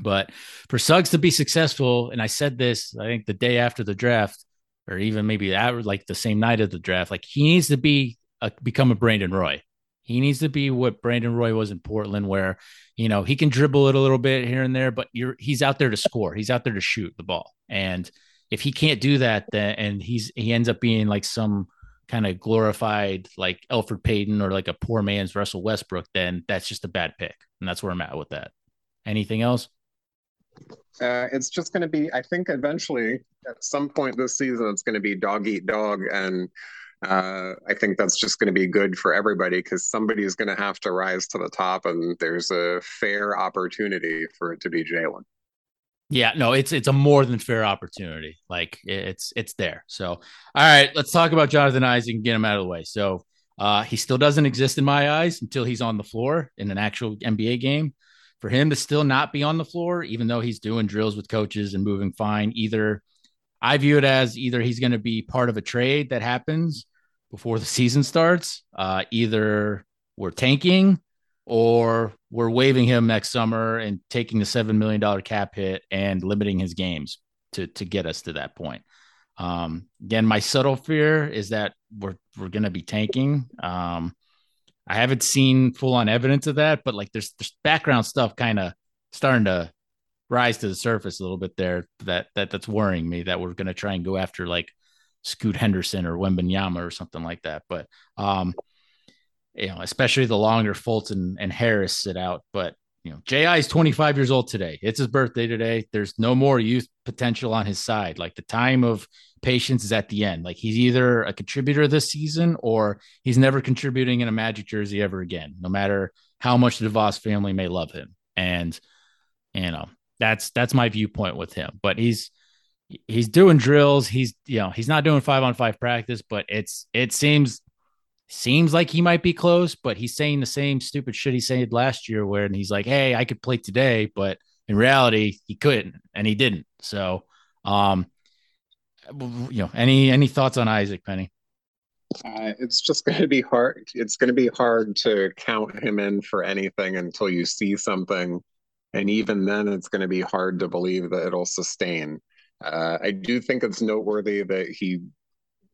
but for Suggs to be successful, and I said this, I think the day after the draft, or even maybe that, like the same night of the draft, like he needs to be a, become a Brandon Roy he needs to be what Brandon Roy was in Portland, where you know he can dribble it a little bit here and there, but you're he's out there to score. He's out there to shoot the ball. And if he can't do that, then and he's he ends up being like some kind of glorified like Elfrid Payton or like a poor man's Russell Westbrook, then that's just a bad pick. And that's where I'm at with that. Anything else? Uh, it's just going to be, I think eventually at some point this season, it's going to be dog eat dog. And uh, I think that's just going to be good for everybody because somebody is going to have to rise to the top, and there's a fair opportunity for it to be Jalen. Yeah, no, it's it's a more than fair opportunity. Like it's it's there. So, all right, let's talk about Jonathan Isaac and get him out of the way. So, uh, he still doesn't exist in my eyes until he's on the floor in an actual NBA game. For him to still not be on the floor, even though he's doing drills with coaches and moving fine, either I view it as either he's going to be part of a trade that happens before the season starts. Uh, either we're tanking or we're waiving him next summer and taking the seven million dollar cap hit and limiting his games to to get us to that point. Um, again, my subtle fear is that we're we're going to be tanking. Um, I haven't seen full on evidence of that, but like there's, there's background stuff kind of starting to rise to the surface a little bit there that that that's worrying me that we're going to try and go after like Scoot Henderson or Wembanyama or something like that. But um, you know, especially the longer Fultz and, and Harris sit out. But you know, Ji is 25 years old today. It's his birthday today. There's no more youth potential on his side. Like the time of patience is at the end. Like he's either a contributor this season or he's never contributing in a Magic jersey ever again, no matter how much the DeVos family may love him. And you know, that's that's my viewpoint with him. But he's he's doing drills. He's you know he's not doing five on five practice, but it's it seems seems like he might be close. But he's saying the same stupid shit he said last year, where and he's like, "Hey, I could play today," but in reality, he couldn't, and he didn't. So, um, you know, any any thoughts on Isaac Penny? Uh, it's just going to be hard. It's going to be hard to count him in for anything until you see something and even then it's going to be hard to believe that it'll sustain. Uh, i do think it's noteworthy that he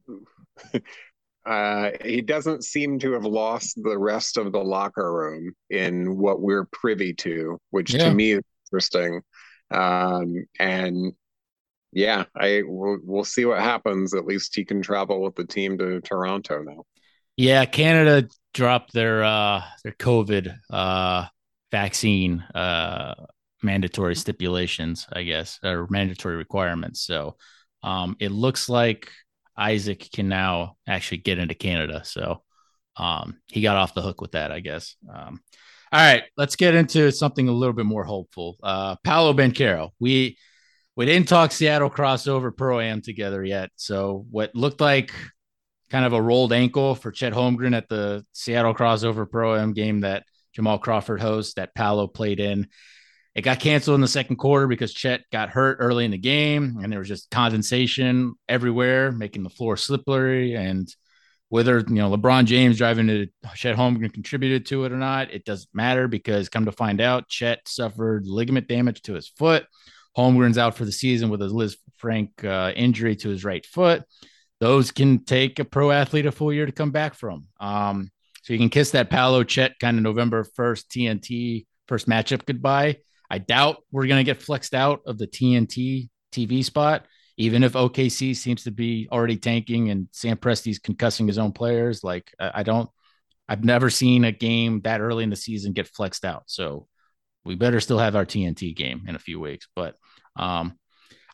uh, he doesn't seem to have lost the rest of the locker room in what we're privy to which yeah. to me is interesting. Um, and yeah i we'll, we'll see what happens. At least he can travel with the team to toronto now. Yeah canada dropped their uh their covid uh vaccine uh, mandatory stipulations, I guess, or mandatory requirements. So um, it looks like Isaac can now actually get into Canada. So um, he got off the hook with that, I guess. Um, all right, let's get into something a little bit more hopeful. Uh, Paolo Banchero. We we didn't talk Seattle CrawsOver pro am together yet. So what looked like kind of a rolled ankle for Chet Holmgren at the Seattle CrawsOver pro am game that Jamal Crawford host that Paolo played in. It got canceled in the second quarter because Chet got hurt early in the game, and there was just condensation everywhere, making the floor slippery. And whether you know LeBron James driving to Chet Holmgren contributed to it or not, it doesn't matter because come to find out, Chet suffered ligament damage to his foot. Holmgren's out for the season with a Lisfranc uh, injury to his right foot. Those can take a pro athlete a full year to come back from. Um, you can kiss that Paolo Chet kind of November 1st TNT first matchup goodbye. I doubt we're going to get flexed out of the TNT TV spot, even if OKC seems to be already tanking and Sam Presti's concussing his own players. Like, I don't, I've never seen a game that early in the season get flexed out. So we better still have our TNT game in a few weeks. But um,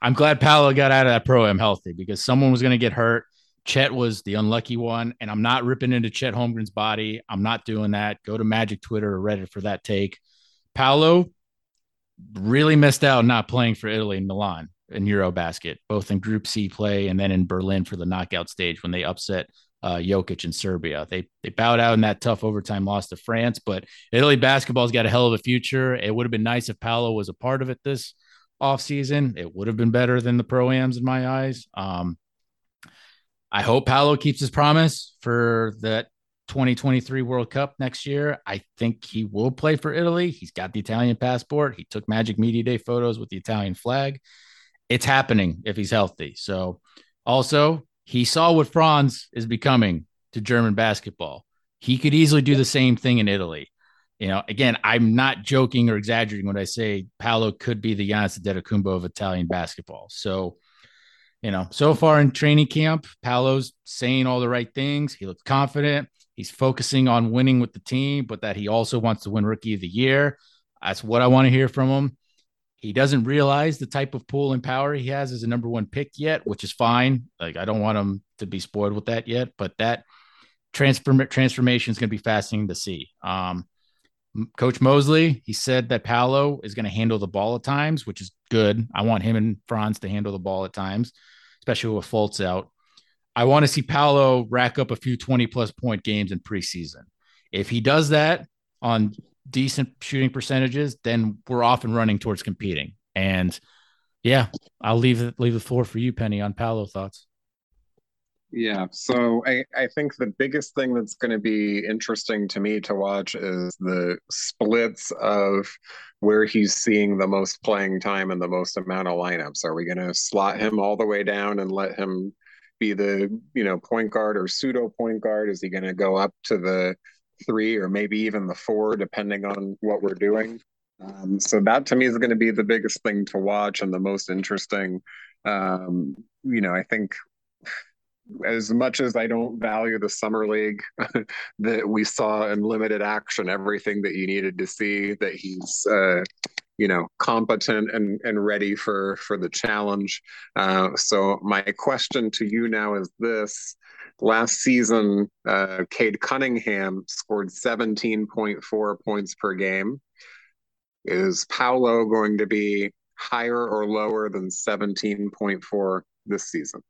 I'm glad Paolo got out of that pro am healthy because someone was going to get hurt. Chet was the unlucky one, and I'm not ripping into Chet Holmgren's body. I'm not doing that. Go to Magic Twitter or Reddit for that take. Paolo really missed out not playing for Italy and Milan. in Eurobasket, both in Group C play and then in Berlin for the knockout stage when they upset uh, Jokic in Serbia. They they bowed out in that tough overtime loss to France, but Italy basketball's got a hell of a future. It would have been nice if Paolo was a part of it this offseason. It would have been better than the pro-ams in my eyes. Um, I hope Paolo keeps his promise for that 2023 World Cup next year. I think he will play for Italy. He's got the Italian passport. He took Magic Media Day photos with the Italian flag. It's happening if he's healthy. So, also, he saw what Franz is becoming to German basketball. He could easily do the same thing in Italy. You know, again, I'm not joking or exaggerating when I say Paolo could be the Giannis Antetokounmpo of Italian basketball. So, you know, so far in training camp, Paolo's saying all the right things. He looks confident. He's focusing on winning with the team, but that he also wants to win Rookie of the Year. That's what I want to hear from him. He doesn't realize the type of pull and power he has as a number one pick yet, which is fine. Like I don't want him to be spoiled with that yet, but that transform transformation is going to be fascinating to see. Um, Coach Mosley, he said that Paolo is going to handle the ball at times, which is good. I want him and Franz to handle the ball at times, especially with Fultz out. I want to see Paolo rack up a few 20 plus point games in preseason. If he does that on decent shooting percentages, then we're off and running towards competing. And yeah, I'll leave leave the floor for you, Penny, on Paolo thoughts. Yeah, so I, I think the biggest thing that's going to be interesting to me to watch is the splits of where he's seeing the most playing time and the most amount of lineups. Are we going to slot him all the way down and let him be the you know point guard or pseudo point guard? Is he going to go up to the three or maybe even the four, depending on what we're doing? Um, so that to me is going to be the biggest thing to watch and the most interesting. Um, you know, I think as much as I don't value the summer league that we saw in limited action, everything that you needed to see that he's uh, you know competent and and ready for for the challenge. Uh, so my question to you now is this. Last season uh, cade cunningham scored 17.4 points per game. Is paolo going to be higher or lower than 17.4 this season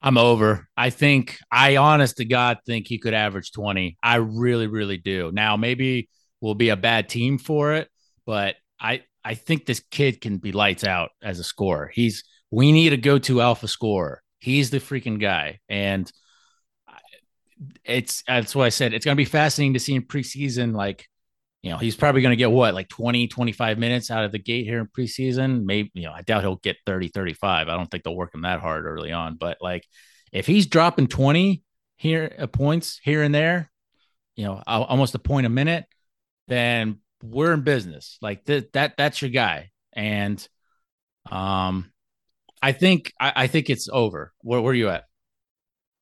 I'm over. I think I honest to God think he could average 20. I really, really do. Now maybe we'll be a bad team for it, but I I think this kid can be lights out as a scorer. He's we need a go-to alpha scorer. He's the freaking guy, and it's that's what I said it's to be fascinating to see in preseason. Like, you know, he's probably going to get what like 20, 25 minutes out of the gate here in preseason. Maybe you know, I doubt he'll get 30, 35. I don't think they'll work him that hard early on. But like, if he's dropping 20 here uh, points here and there, you know, almost a point a minute, then we're in business. Like th- that that's your guy. And um I think I, I think it's over. Where, where are you at?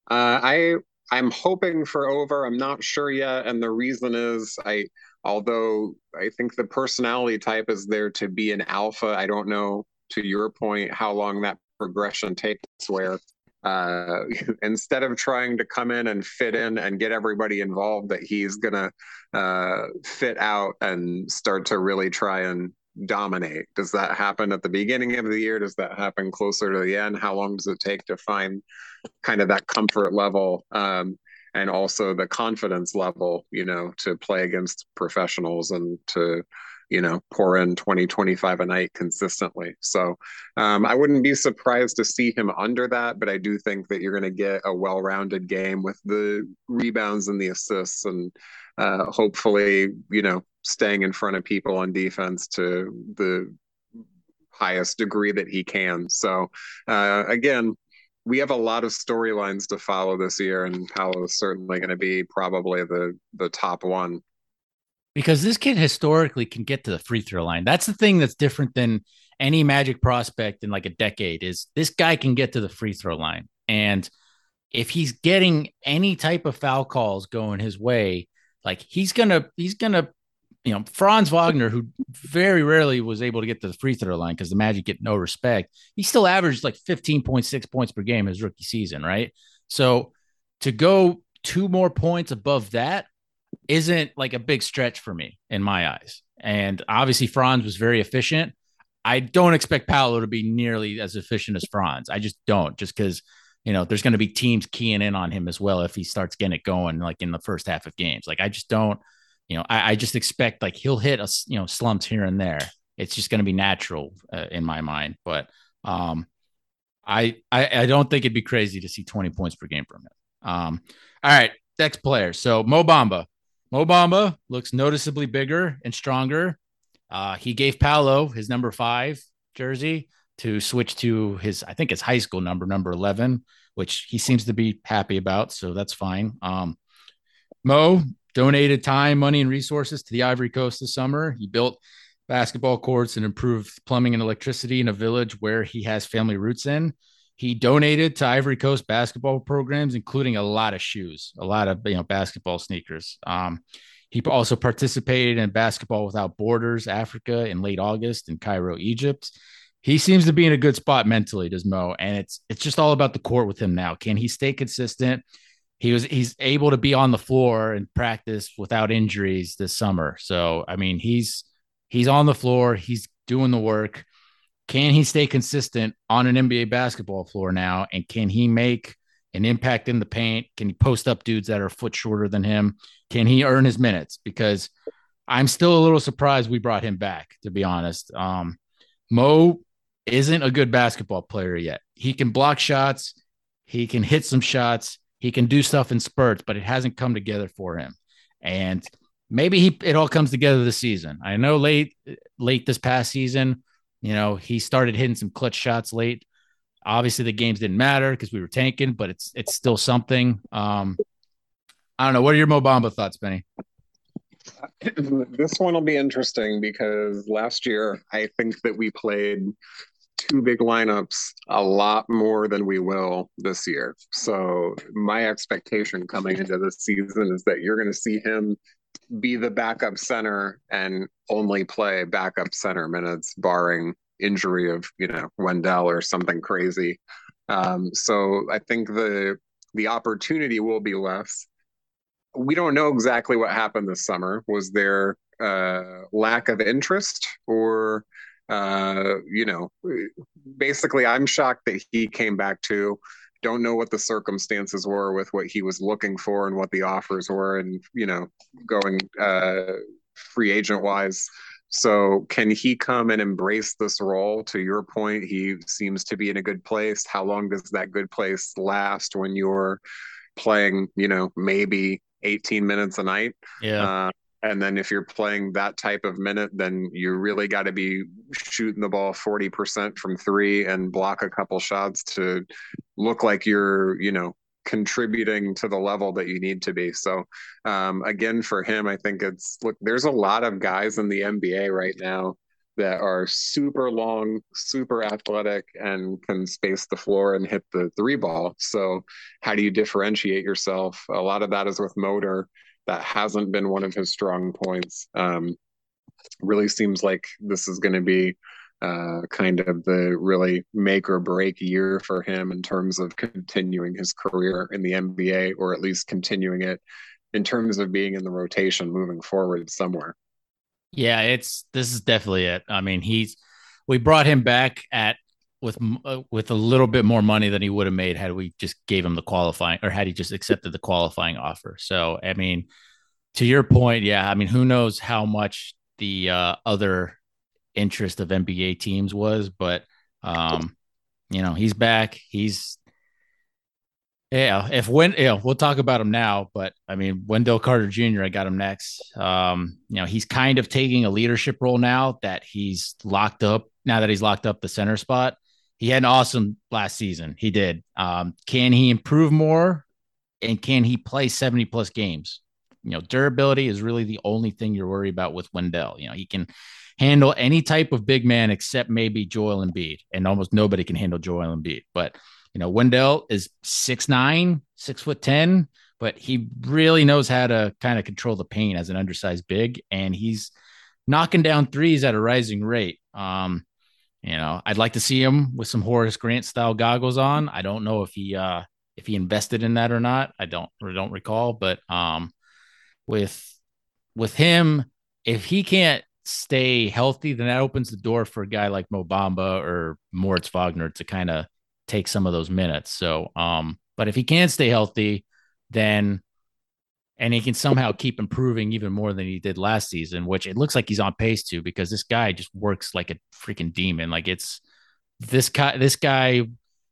Uh, I I'm hoping for over. I'm not sure yet, and the reason is I although I think the personality type is there to be an alpha. I don't know to your point how long that progression takes. Where uh, instead of trying to come in and fit in and get everybody involved, that he's gonna uh, fit out and start to really try and dominate. Does that happen at the beginning of the year? Does that happen closer to the end? How long does it take to find kind of that comfort level? Um, and also the confidence level, you know, to play against professionals and to you know pour in 20 25 a night consistently. So um, i wouldn't be surprised to see him under that but i do think that you're going to get a well-rounded game with the rebounds and the assists and uh, hopefully you know staying in front of people on defense to the highest degree that he can. So uh, again we have a lot of storylines to follow this year, and Paolo is certainly going to be probably the the top one because this kid historically can get to the free throw line. That's the thing that's different than any Magic prospect in like a decade is this guy can get to the free throw line. And if he's getting any type of foul calls going his way, like he's gonna he's gonna you know Franz Wagner, who very rarely was able to get to the free throw line because the Magic get no respect. He still averaged like 15.6 points per game his rookie season, right? So to go two more points above that isn't like a big stretch for me in my eyes. And obviously, Franz was very efficient. I don't expect Paolo to be nearly as efficient as Franz. I just don't, just because you know there's going to be teams keying in on him as well if he starts getting it going like in the first half of games. Like I just don't, you know, I, I just expect like he'll hit us, you know, slumps here and there. It's just going to be natural uh, in my mind, but um, I, I I don't think it'd be crazy to see 20 points per game from him. Um, all right, next player. So Mo Bamba. Mo Bamba looks noticeably bigger and stronger. Uh, he gave Paolo his number five jersey to switch to his, I think his high school number, number 11, which he seems to be happy about. So that's fine. Um, Mo donated time, money, and resources to the Ivory Coast this summer. He built basketball courts and improved plumbing and electricity in a village where he has family roots in. He donated to Ivory Coast basketball programs, including a lot of shoes, a lot of you know basketball sneakers. Um, he also participated in Basketball Without Borders Africa in late August in Cairo, Egypt. He seems to be in a good spot mentally, does Mo, and it's it's just all about the court with him now. Can he stay consistent? He was he's able to be on the floor and practice without injuries this summer. So I mean, he's he's on the floor, he's doing the work. Can he stay consistent on an NBA basketball floor now? And can he make an impact in the paint? Can he post up dudes that are a foot shorter than him? Can he earn his minutes? Because I'm still a little surprised we brought him back, to be honest. Um, Mo isn't a good basketball player yet. He can block shots, he can hit some shots, he can do stuff in spurts, but it hasn't come together for him. And maybe he it all comes together this season. I know late late this past season, you know, he started hitting some clutch shots late. Obviously, the games didn't matter because we were tanking, but it's it's still something. Um, I don't know. What are your Mo Bamba thoughts, Benny? This one will be interesting because last year I think that we played two big lineups a lot more than we will this year. So my expectation coming into this season is that you're going to see him be the backup center and only play backup center minutes, barring injury of you know Wendell or something crazy. Um, so I think the the opportunity will be less. We don't know exactly what happened this summer. Was there uh, lack of interest, or uh, you know, basically, I'm shocked that he came back too. Don't know what the circumstances were with what he was looking for and what the offers were and you know going uh free agent wise so can he come and embrace this role? To your point he seems to be in a good place. How long does that good place last when you're playing you know maybe 18 minutes a night? Yeah. Uh, and then if you're playing that type of minute, then you really got to be shooting the ball 40% from three and block a couple shots to look like you're, you know, contributing to the level that you need to be. So, um, again, for him, I think it's look, there's a lot of guys in the NBA right now that are super long, super athletic, and can space the floor and hit the three ball. So, how do you differentiate yourself? A lot of that is with motor that hasn't been one of his strong points. Um, really seems like this is going to be uh, kind of the really make or break year for him in terms of continuing his career in the NBA, or at least continuing it in terms of being in the rotation moving forward somewhere. Yeah, it's this is definitely it. I mean, he's we brought him back at with uh, with a little bit more money than he would have made had we just gave him the qualifying or had he just accepted the qualifying offer. So, I mean, to your point, yeah, I mean, who knows how much the uh, other interest of NBA teams was, but um, you know, he's back. He's yeah. If when yeah, we'll talk about him now, but I mean, Wendell Carter Jr. I got him next. Um, you know, he's kind of taking a leadership role now that he's locked up. Now that he's locked up the center spot, he had an awesome last season. He did. Um, can he improve more? And can he play 70 plus games? You know, durability is really the only thing you're worried about with Wendell. You know, he can handle any type of big man except maybe Joel Embiid, and almost nobody can handle Joel Embiid. But you know, Wendell is six nine, six foot ten, but he really knows how to kind of control the paint as an undersized big, and he's knocking down threes at a rising rate. Um, you know, I'd like to see him with some Horace Grant style goggles on. I don't know if he uh if he invested in that or not. I don't or don't recall, but um with with him, if he can't stay healthy, then that opens the door for a guy like Mo Bamba or Moritz Wagner to kind of take some of those minutes. So, um, but if he can stay healthy, then and he can somehow keep improving even more than he did last season, which it looks like he's on pace to because this guy just works like a freaking demon. Like it's this guy, this guy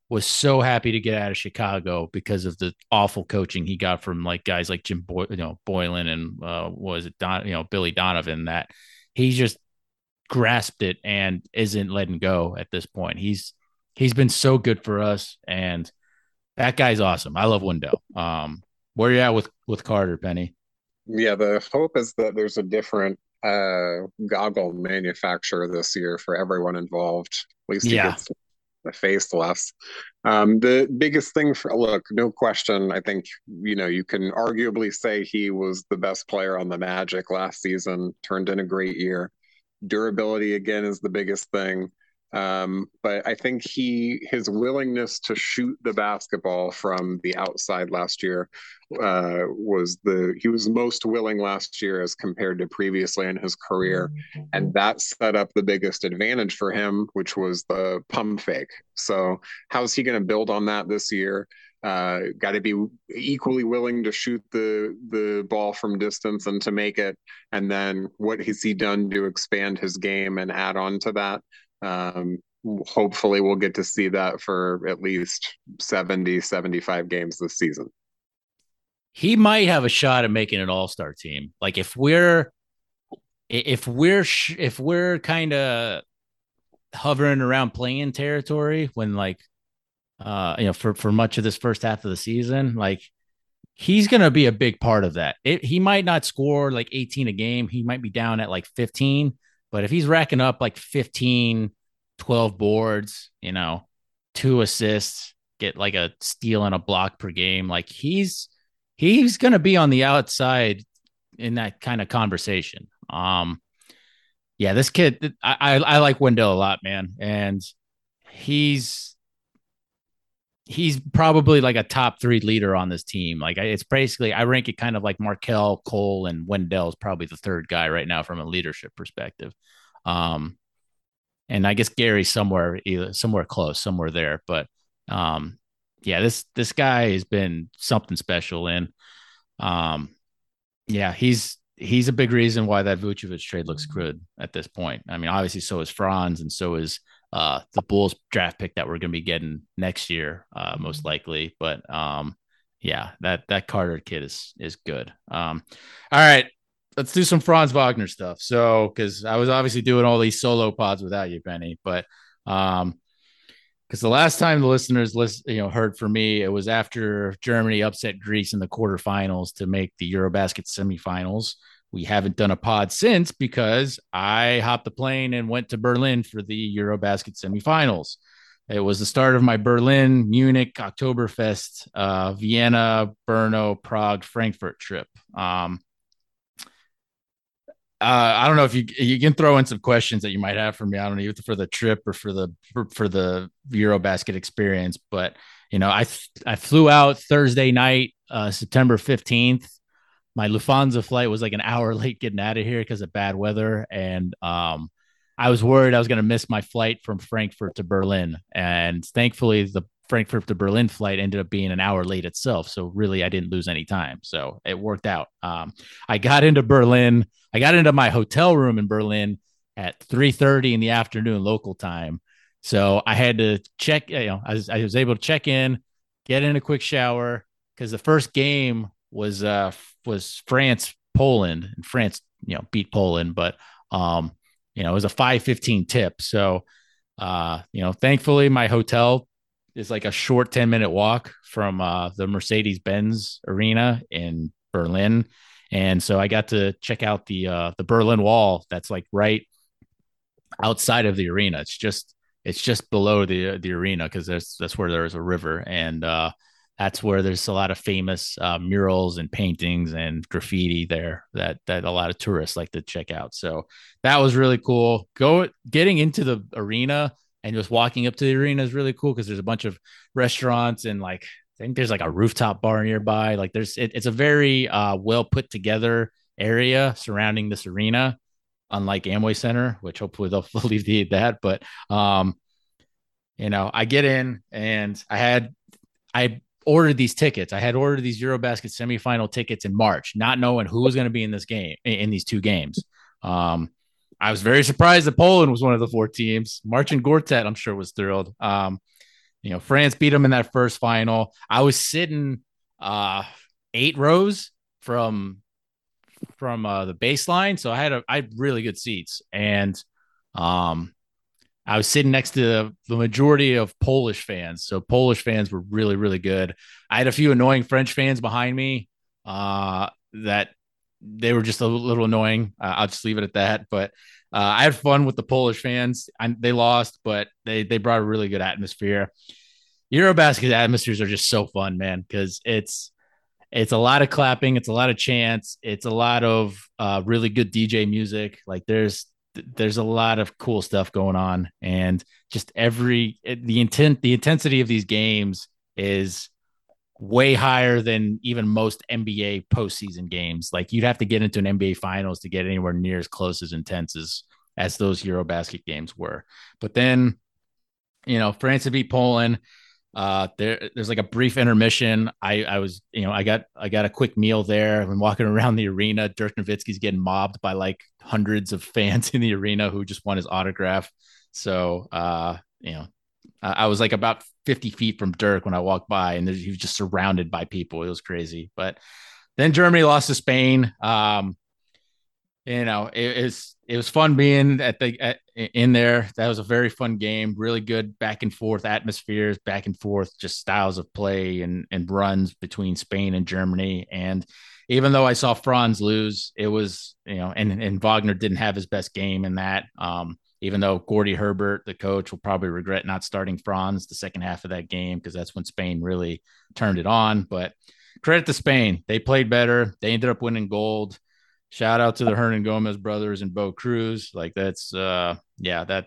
was so happy to get out of Chicago because of the awful coaching he got from like guys like Jim Boy, you know, Boylen and uh, was it Don, you know, Billy Donovan that he just grasped it and isn't letting go at this point. He's he's been so good for us and that guy's awesome. I love Window. Um, where are you at with with Carter Penny? Yeah, the hope is that there's a different uh, goggle manufacturer this year for everyone involved. At least yeah. gets a face less. Um, the biggest thing for look, no question. I think you know you can arguably say he was the best player on the Magic last season. Turned in a great year. Durability again is the biggest thing. Um, but I think he his willingness to shoot the basketball from the outside last year uh, was the he was most willing last year as compared to previously in his career, and that set up the biggest advantage for him, which was the pump fake. So how's he going to build on that this year? Uh, got to be equally willing to shoot the the ball from distance and to make it. And then what has he done to expand his game and add on to that? Um, hopefully, we'll get to see that for at least 70, 75 games this season. He might have a shot at making an all star team. Like if we're, if we're, if we're kind of hovering around playing territory when like, uh, you know, for, for much of this first half of the season, like he's going to be a big part of that. It, he might not score like 18 a game. He might be down at like 15, but if he's racking up like 15, 12 boards, you know, two assists, get like a steal and a block per game, like he's he's going to be on the outside in that kind of conversation. Um yeah, this kid I, I I like Wendell a lot, man. And he's he's probably like a top three leader on this team. Like it's basically I rank it kind of like Markelle, Cole, and Wendell is probably the third guy right now from a leadership perspective. Um, and I guess Gary somewhere either somewhere close, somewhere there. But um, yeah, this this guy has been something special, and um, yeah, he's he's a big reason why that Vucevic trade looks good at this point. I mean, obviously, so is Franz, and so is uh, the Bulls draft pick that we're going to be getting next year, uh, most likely. But um, yeah, that that Carter kid is is good. Um, all right, let's do some Franz Wagner stuff. So, because I was obviously doing all these solo pods without you, Benny, but um, because the last time the listeners list, you know, heard from me, it was after Germany upset Greece in the quarterfinals to make the EuroBasket semifinals we haven't done a pod since because I hopped the plane and went to Berlin for the Eurobasket semifinals. It was the start of my Berlin, Munich, Oktoberfest, uh, Vienna, Brno, Prague, Frankfurt trip. Um, uh, I don't know if you you can throw in some questions that you might have for me. I don't know either for the trip or for the for, for the Eurobasket experience, but you know, I I flew out Thursday night, uh, September fifteenth, my Lufthansa flight was like an hour late getting out of here because of bad weather, and um, I was worried I was going to miss my flight from Frankfurt to Berlin, and thankfully the Frankfurt to Berlin flight ended up being an hour late itself. So really, I didn't lose any time. So it worked out. Um, I got into Berlin. I got into my hotel room in Berlin at 3:30 in the afternoon local time. So I had to check. You know, I was, I was able to check in, get in a quick shower because the first game was uh was France Poland and France you know beat Poland but um you know it was a 515 tip. So uh you know thankfully my hotel is like a short 10 minute walk from uh the Mercedes Benz arena in Berlin. And so I got to check out the uh the Berlin Wall that's like right outside of the arena. It's just it's just below the the arena because that's that's where there's a river. And uh that's where there's a lot of famous uh, murals and paintings and graffiti there that that a lot of tourists like to check out. So that was really cool. Go getting into the arena and just walking up to the arena is really cool because there's a bunch of restaurants and like I think there's like a rooftop bar nearby. Like there's it, it's a very uh, well put together area surrounding this arena. unlike Amway Center, which hopefully they'll alleviate that. But um, you know, I get in and I had I ordered these tickets. I had ordered these Eurobasket semifinal tickets in March, not knowing who was going to be in this game in these two games. Um, I was very surprised that Poland was one of the four teams. Marcin Gortat, I'm sure, was thrilled. Um, you know, France beat them in that first final. I was sitting uh, eight rows from from uh, the baseline, so I had a I had really good seats, and um, I was sitting next to the, majority of Polish fans. So Polish fans were really really good. I had a few annoying French fans behind me uh, that they were just a little annoying. Uh, I'll just leave it at that. But uh, I had fun with the Polish fans. I, they lost, but they they brought a really good atmosphere. Eurobasket atmospheres are just so fun, man, because it's it's a lot of clapping, it's a lot of chants, it's a lot of uh, really good DJ music. Like there's there's a lot of cool stuff going on, and just every the intent the intensity of these games is way higher than even most NBA postseason games. Like you'd have to get into an NBA finals to get anywhere near as close as intense as as those Eurobasket games were. But then, you know, France to beat Poland. Uh, there, there's like a brief intermission. I, I was, you know, I got, I got a quick meal there. I'm walking around the arena. Dirk Nowitzki's getting mobbed by like hundreds of fans in the arena who just want his autograph. So, uh, you know, I was like about 50 feet from Dirk when I walked by, and he was just surrounded by people. It was crazy. But then Germany lost to Spain. Um, you know, it, was it was fun being at the at, in there. That was a very fun game. Really good back and forth atmospheres, back and forth, just styles of play and and runs between Spain and Germany. And even though I saw Franz lose, it was you know, and and Wagner didn't have his best game in that. Um, even though Gordy Herbert, the coach, will probably regret not starting Franz the second half of that game because that's when Spain really turned it on. But credit to Spain. They played better. They ended up winning gold. Shout out to the Hernangomez brothers and Bo Cruz. Like that's uh yeah, that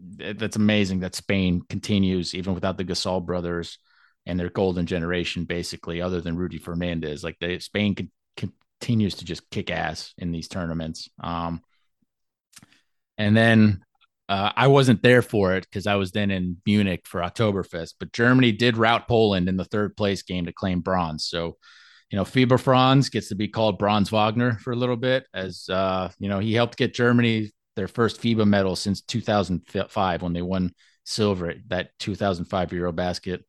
that's amazing that Spain continues even without the Gasol brothers and their golden generation, basically, other than Rudy Fernandez. Like they Spain can, continues to just kick ass in these tournaments. Um, and then uh, I wasn't there for it because I was then in Munich for Oktoberfest, but Germany did rout Poland in the third place game to claim bronze. So, you know, Fieber Franz gets to be called Bronze Wagner for a little bit, as uh, you know, he helped get Germany their first FIBA medal since 2005 when they won silver at that 2005 Eurobasket.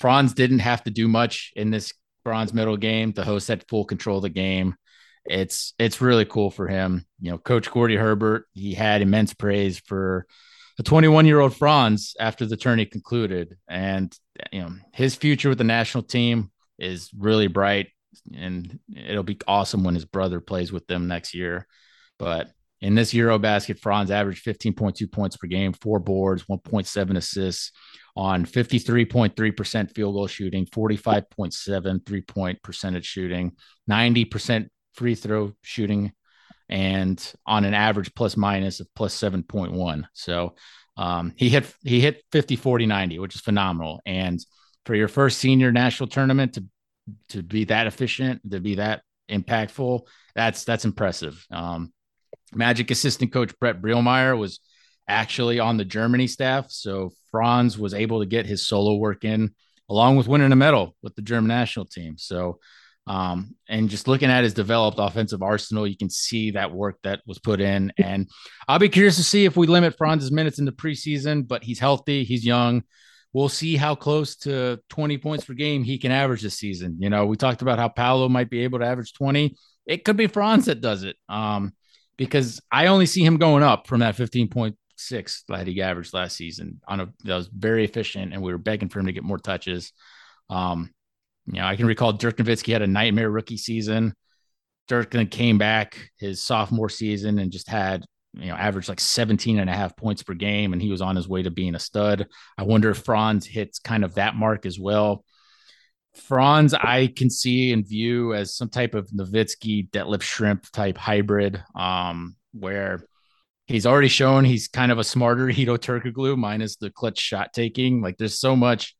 Franz didn't have to do much in this bronze medal game. The host had full control of the game it's it's really cool for him. You know, Coach Gordy Herbert, he had immense praise for a 21 year old Franz after the tourney concluded, and you know his future with the national team is really bright, and it'll be awesome when his brother plays with them next year. But in this Eurobasket, Franz averaged 15.2 points per game, four boards, 1.7 assists on 53.3% field goal shooting, 45.7 three point percentage shooting, 90% free throw shooting and on an average plus minus of plus 7.1. So um, he hit he hit 50 40 90, which is phenomenal. And for your first senior national tournament to to be that efficient, to be that impactful, that's that's impressive. Um, Magic assistant coach Brett Brielmaier was actually on the Germany staff, so Franz was able to get his solo work in along with winning a medal with the German national team. So um, and just looking at his developed offensive arsenal, you can see that work that was put in. And I'll be curious to see if we limit Franz's minutes in the preseason, but he's healthy, he's young. We'll see how close to 20 points per game he can average this season. You know, we talked about how Paolo might be able to average 20. It could be Franz that does it. Um, because I only see him going up from that 15.6 that he averaged last season on a that was very efficient, and we were begging for him to get more touches. Um, you know, I can recall Dirk Nowitzki had a nightmare rookie season. Dirk then came back his sophomore season and just had, you know, averaged like 17 and a half points per game. And he was on his way to being a stud. I wonder if Franz hits kind of that mark as well. Franz, I can see and view as some type of Nowitzki, Detlef Schrempf type hybrid, um, where he's already shown he's kind of a smarter Hedo Turkoglu minus the clutch shot taking. Like there's so much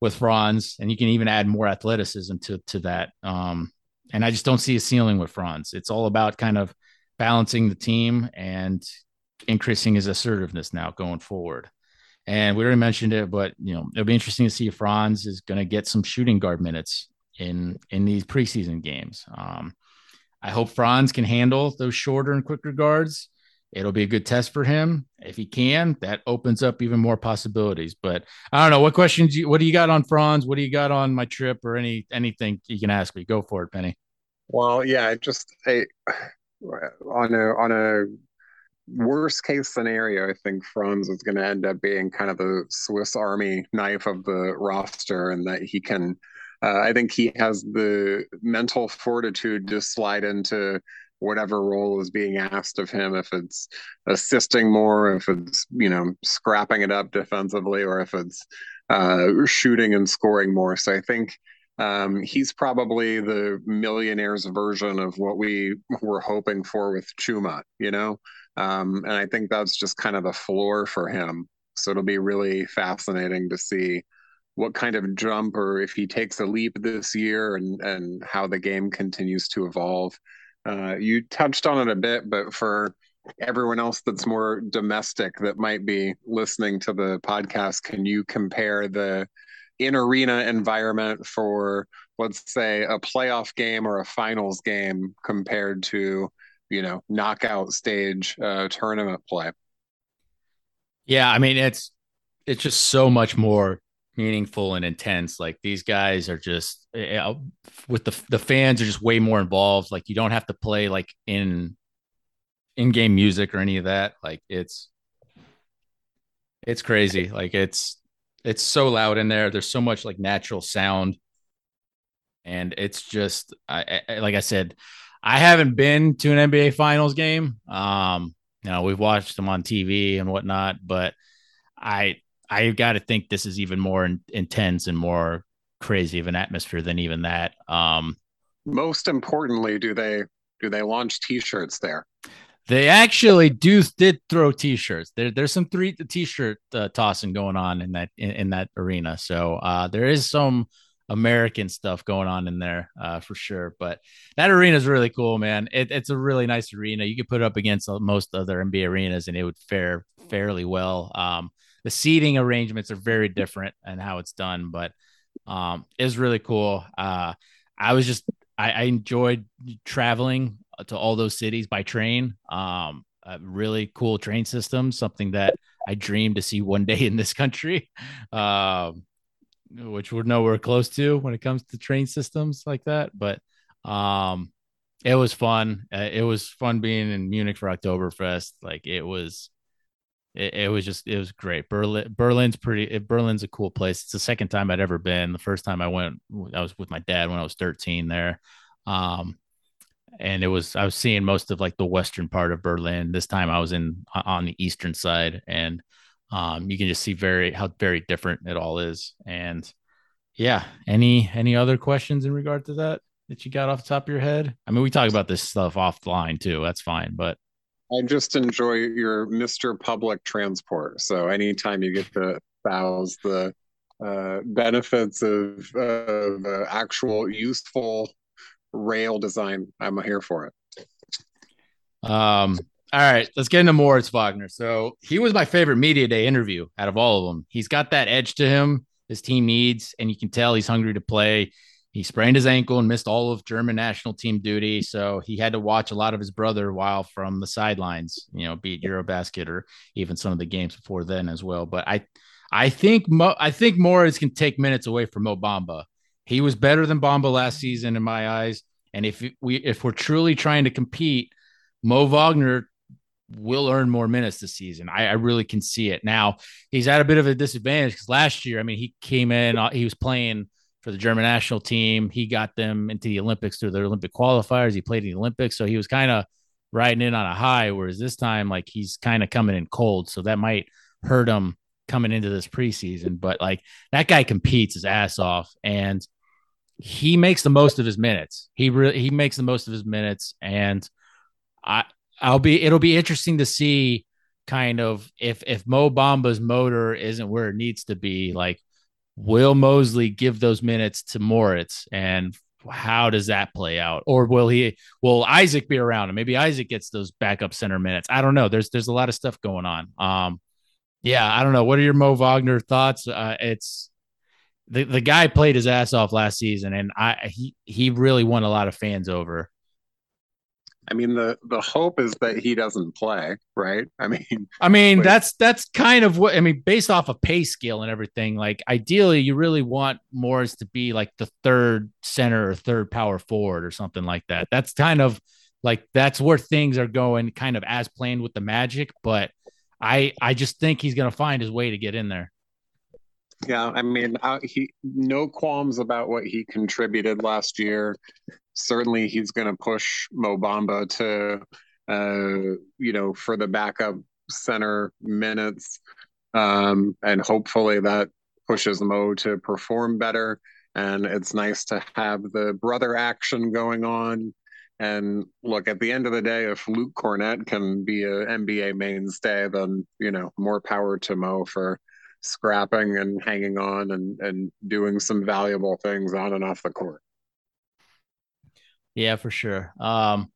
with Franz, and you can even add more athleticism to to that. Um, and I just don't see a ceiling with Franz. It's all about kind of balancing the team and increasing his assertiveness now going forward. And we already mentioned it, but you know it'll be interesting to see if Franz is going to get some shooting guard minutes in in these preseason games. Um, I hope Franz can handle those shorter and quicker guards. It'll be a good test for him. If he can, that opens up even more possibilities. But I don't know what questions you what do you got on Franz? What do you got on my trip or any anything you can ask me? Go for it, Penny. Well, yeah, just I, on a on a worst case scenario, I think Franz is going to end up being kind of the Swiss Army knife of the roster, and that he can. Uh, I think he has the mental fortitude to slide into whatever role is being asked of him. If it's assisting more, if it's you know scrapping it up defensively, or if it's uh, shooting and scoring more. So I think um, he's probably the millionaires version of what we were hoping for with Chuma, you know? Um, and I think that's just kind of the floor for him. So it'll be really fascinating to see what kind of jump or if he takes a leap this year and, and how the game continues to evolve. Uh, you touched on it a bit, but for everyone else that's more domestic that might be listening to the podcast, can you compare the in arena environment for let's say a playoff game or a finals game compared to you know knockout stage uh, tournament play? Yeah i mean it's it's just so much more meaningful and intense. Like these guys are just you know, with the the fans are just way more involved. Like you don't have to play like in in-game music or any of that. Like it's it's crazy. Like it's it's so loud in there. There's so much like natural sound, and it's just I, I, like I said, I haven't been to an NBA Finals game. Um, you know, we've watched them on TV and whatnot, but I I got to think this is even more in, intense and more crazy of an atmosphere than even that. Um, Most importantly, do they do they launch T-shirts there? They actually do did throw t-shirts. There, there's some three t-shirt uh, tossing going on in that in, in that arena. So uh, there is some American stuff going on in there uh, for sure. But that arena is really cool, man. It, it's a really nice arena. You could put it up against most other NBA arenas, and it would fare fairly well. Um, the seating arrangements are very different and how it's done, but um, it's really cool. Uh, I was just I enjoyed traveling to all those cities by train. Um, a really cool train system, something that I dream to see one day in this country, um, which we're nowhere close to when it comes to train systems like that. But um, it was fun. Uh, it was fun being in Munich for Oktoberfest. Like it was, it, it, was just it was great. Berlin Berlin's pretty. It, Berlin's a cool place. It's the second time I'd ever been. The first time I went, I was with my dad when I was 13 there. Um, and it was I was seeing most of like the western part of Berlin. This time I was in on the eastern side, and um, you can just see very how very different it all is. And yeah, any any other questions in regard to that that you got off the top of your head? I mean, we talk about this stuff offline too. That's fine, but I just enjoy your Mr. Public Transport. So anytime you get to spouse the uh, benefits of, of uh, actual useful rail design. I'm here for it. Um, all right, let's get into Moritz Wagner. So he was my favorite media day interview out of all of them. He's got that edge to him his team needs, and you can tell he's hungry to play. He sprained his ankle and missed all of German national team duty, so he had to watch a lot of his brother while from the sidelines. You know, be it Eurobasket or even some of the games before then as well. But I, I think Mo, I think Moritz can take minutes away from Mo Bamba. He was better than Bamba last season in my eyes. And if we if we're truly trying to compete, Mo Wagner will earn more minutes this season. I, I really can see it. Now he's at a bit of a disadvantage because last year, I mean, he came in, uh, he was playing for the German national team. He got them into the Olympics through their Olympic qualifiers. He played in the Olympics, so he was kind of riding in on a high. Whereas this time, like he's kind of coming in cold, so that might hurt him coming into this preseason. But like that guy competes his ass off, and he makes the most of his minutes. He really he makes the most of his minutes, and I I'll be it'll be interesting to see kind of if if Mo Bamba's motor isn't where it needs to be, like will Mosley give those minutes to Moritz, and how does that play out? Or will he will Isaac be around and maybe Isaac gets those backup center minutes? I don't know. There's there's a lot of stuff going on. Um yeah, I don't know. What are your Mo Wagner thoughts? Uh, it's the, the guy played his ass off last season and I he he really won a lot of fans over. I mean the the hope is that he doesn't play, right? I mean I mean that's that's kind of what I mean based off of pay scale and everything. Like ideally you really want Morris to be like the third center or third power forward or something like that. That's kind of like that's where things are going kind of as planned with the Magic, but I I just think he's going to find his way to get in there. Yeah, I mean, uh, he no qualms about what he contributed last year. Certainly, he's going to push Mo Bamba to, uh, you know, for the backup center minutes, um, and hopefully that pushes Mo to perform better. And it's nice to have the brother action going on. And look, at the end of the day, if Luke Kornet can be an NBA mainstay, then you know more power to Mo for scrapping and hanging on and and doing some valuable things on and off the court. Yeah, for sure. Um,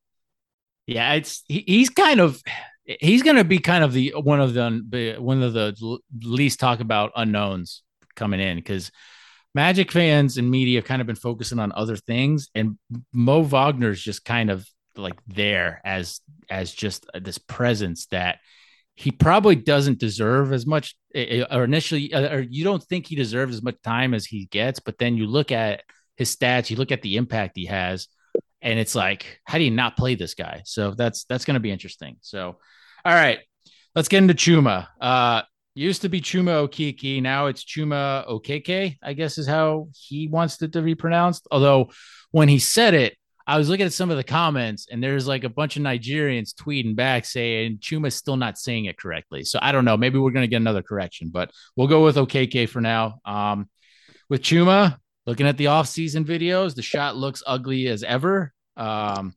yeah, it's he, he's kind of he's going to be kind of the one of the one of the least talk about unknowns coming in because Magic fans and media have kind of been focusing on other things, and Mo Wagner's just kind of like there as as just this presence that he probably doesn't deserve as much eh, eh, or initially uh, or you don't think he deserves as much time as he gets but then you look at his stats you look at the impact he has and it's like how do you not play this guy? So that's that's going to be interesting. So all right let's get into chuma. Uh used to be chuma okeke now it's chuma okeke i guess is how he wants it to be pronounced although when he said it I was looking at some of the comments, and there's like a bunch of Nigerians tweeting back saying Chuma's still not saying it correctly. So I don't know. Maybe we're going to get another correction, but we'll go with OKK for now. Um, with Chuma, looking at the off-season videos, the shot looks ugly as ever. Um,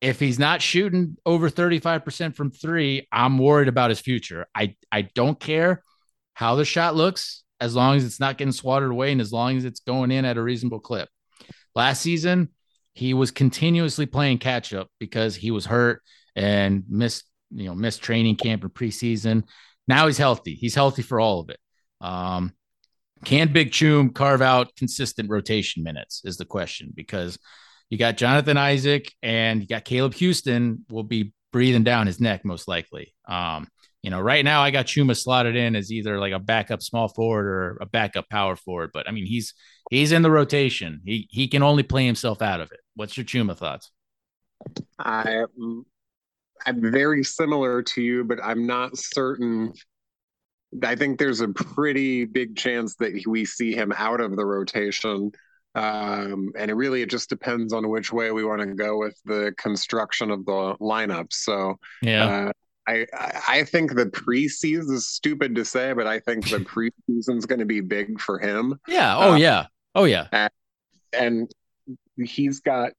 if he's not shooting over 35% from three, I'm worried about his future. I, I don't care how the shot looks as long as it's not getting swatted away and as long as it's going in at a reasonable clip. Last season, he was continuously playing catch up because he was hurt and missed, you know, missed training camp and preseason. Now he's healthy. He's healthy for all of it. Um, can Big Chum carve out consistent rotation minutes? Is the question because you got Jonathan Isaac and you got Caleb Houstan will be breathing down his neck most likely. Um, you know, right now I got Chuma slotted in as either like a backup small forward or a backup power forward, but I mean he's he's in the rotation. He he can only play himself out of it. What's your Chuma thoughts? I I'm very similar to you, but I'm not certain. I think there's a pretty big chance that we see him out of the rotation. Um, and it really it just depends on which way we want to go with the construction of the lineup. So yeah, uh, I I think the preseason is stupid to say, but I think the preseason is going to be big for him. Yeah. Oh uh, yeah. Oh yeah. And, and he's got,